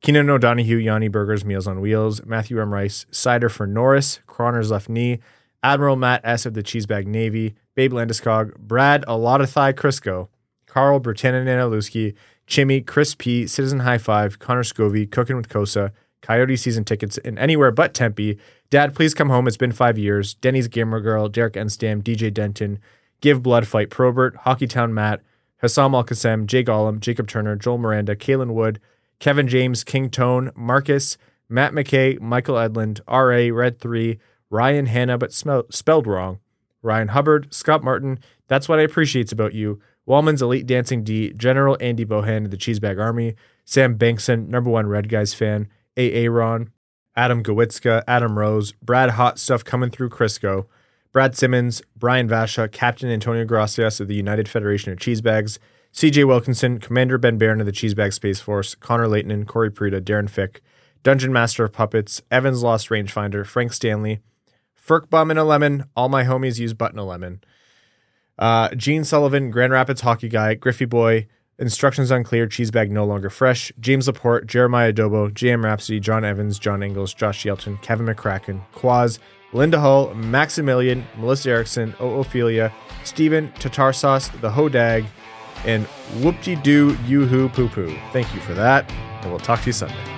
Keenan O'Donohue, Yanni Burgers, Meals on Wheels, Matthew M. Rice, Cider for Norris, Croner's Left Knee, Admiral Matt S. of the Cheesebag Navy, Babe Landeskog, Brad A Lot of Thigh Crisco, Carl Bertanen Analuski, Chimmy, Chris P, Citizen High Five, Connor Scovey, Cooking with Cossa, Coyote season tickets in anywhere but Tempe. Dad, please come home. It's been five years. Denny's Gamer Girl, Derek Enstam, DJ Denton, Give Blood Fight Probert, Hockeytown Matt, Hassam Al Qassem, Jay Gollum, Jacob Turner, Joel Miranda, Kalen Wood, Kevin James, King Tone, Marcus, Matt McKay, Michael Edlund, R.A., Red 3, Ryan Hanna, but smell, spelled wrong, Ryan Hubbard, Scott Martin, That's What I Appreciates About You, Wallman's Elite Dancing D, General Andy Bohan of the Cheesebag Army, Sam Bankson, number one Red Guys fan, A. Ron, Adam Gowitzka, Adam Rose, Brad Hot Stuff coming through Crisco, Brad Simmons, Brian Vasha, Captain Antonio Gracias of the United Federation of Cheesebags, CJ Wilkinson, Commander Ben Barron of the Cheesebag Space Force, Connor Leighton, Corey Prida, Darren Fick, Dungeon Master of Puppets, Evans Lost Rangefinder, Frank Stanley, Ferk Bum in a Lemon, all my homies use Button a Lemon, uh, Gene Sullivan, Grand Rapids Hockey Guy, Griffey Boy, Instructions Unclear, Cheesebag No Longer Fresh, James Laporte, Jeremiah Adobo, JM Rhapsody, John Evans, John Ingles, Josh Yelton, Kevin McCracken, Quaz, Linda Hull, Maximilian, Melissa Erickson, O Ophelia, Stephen, Tatar Sauce, The Hodag, and Whoop-de-doo, Yoo-hoo, Poo-Poo. Thank you for that, and we'll talk to you Sunday.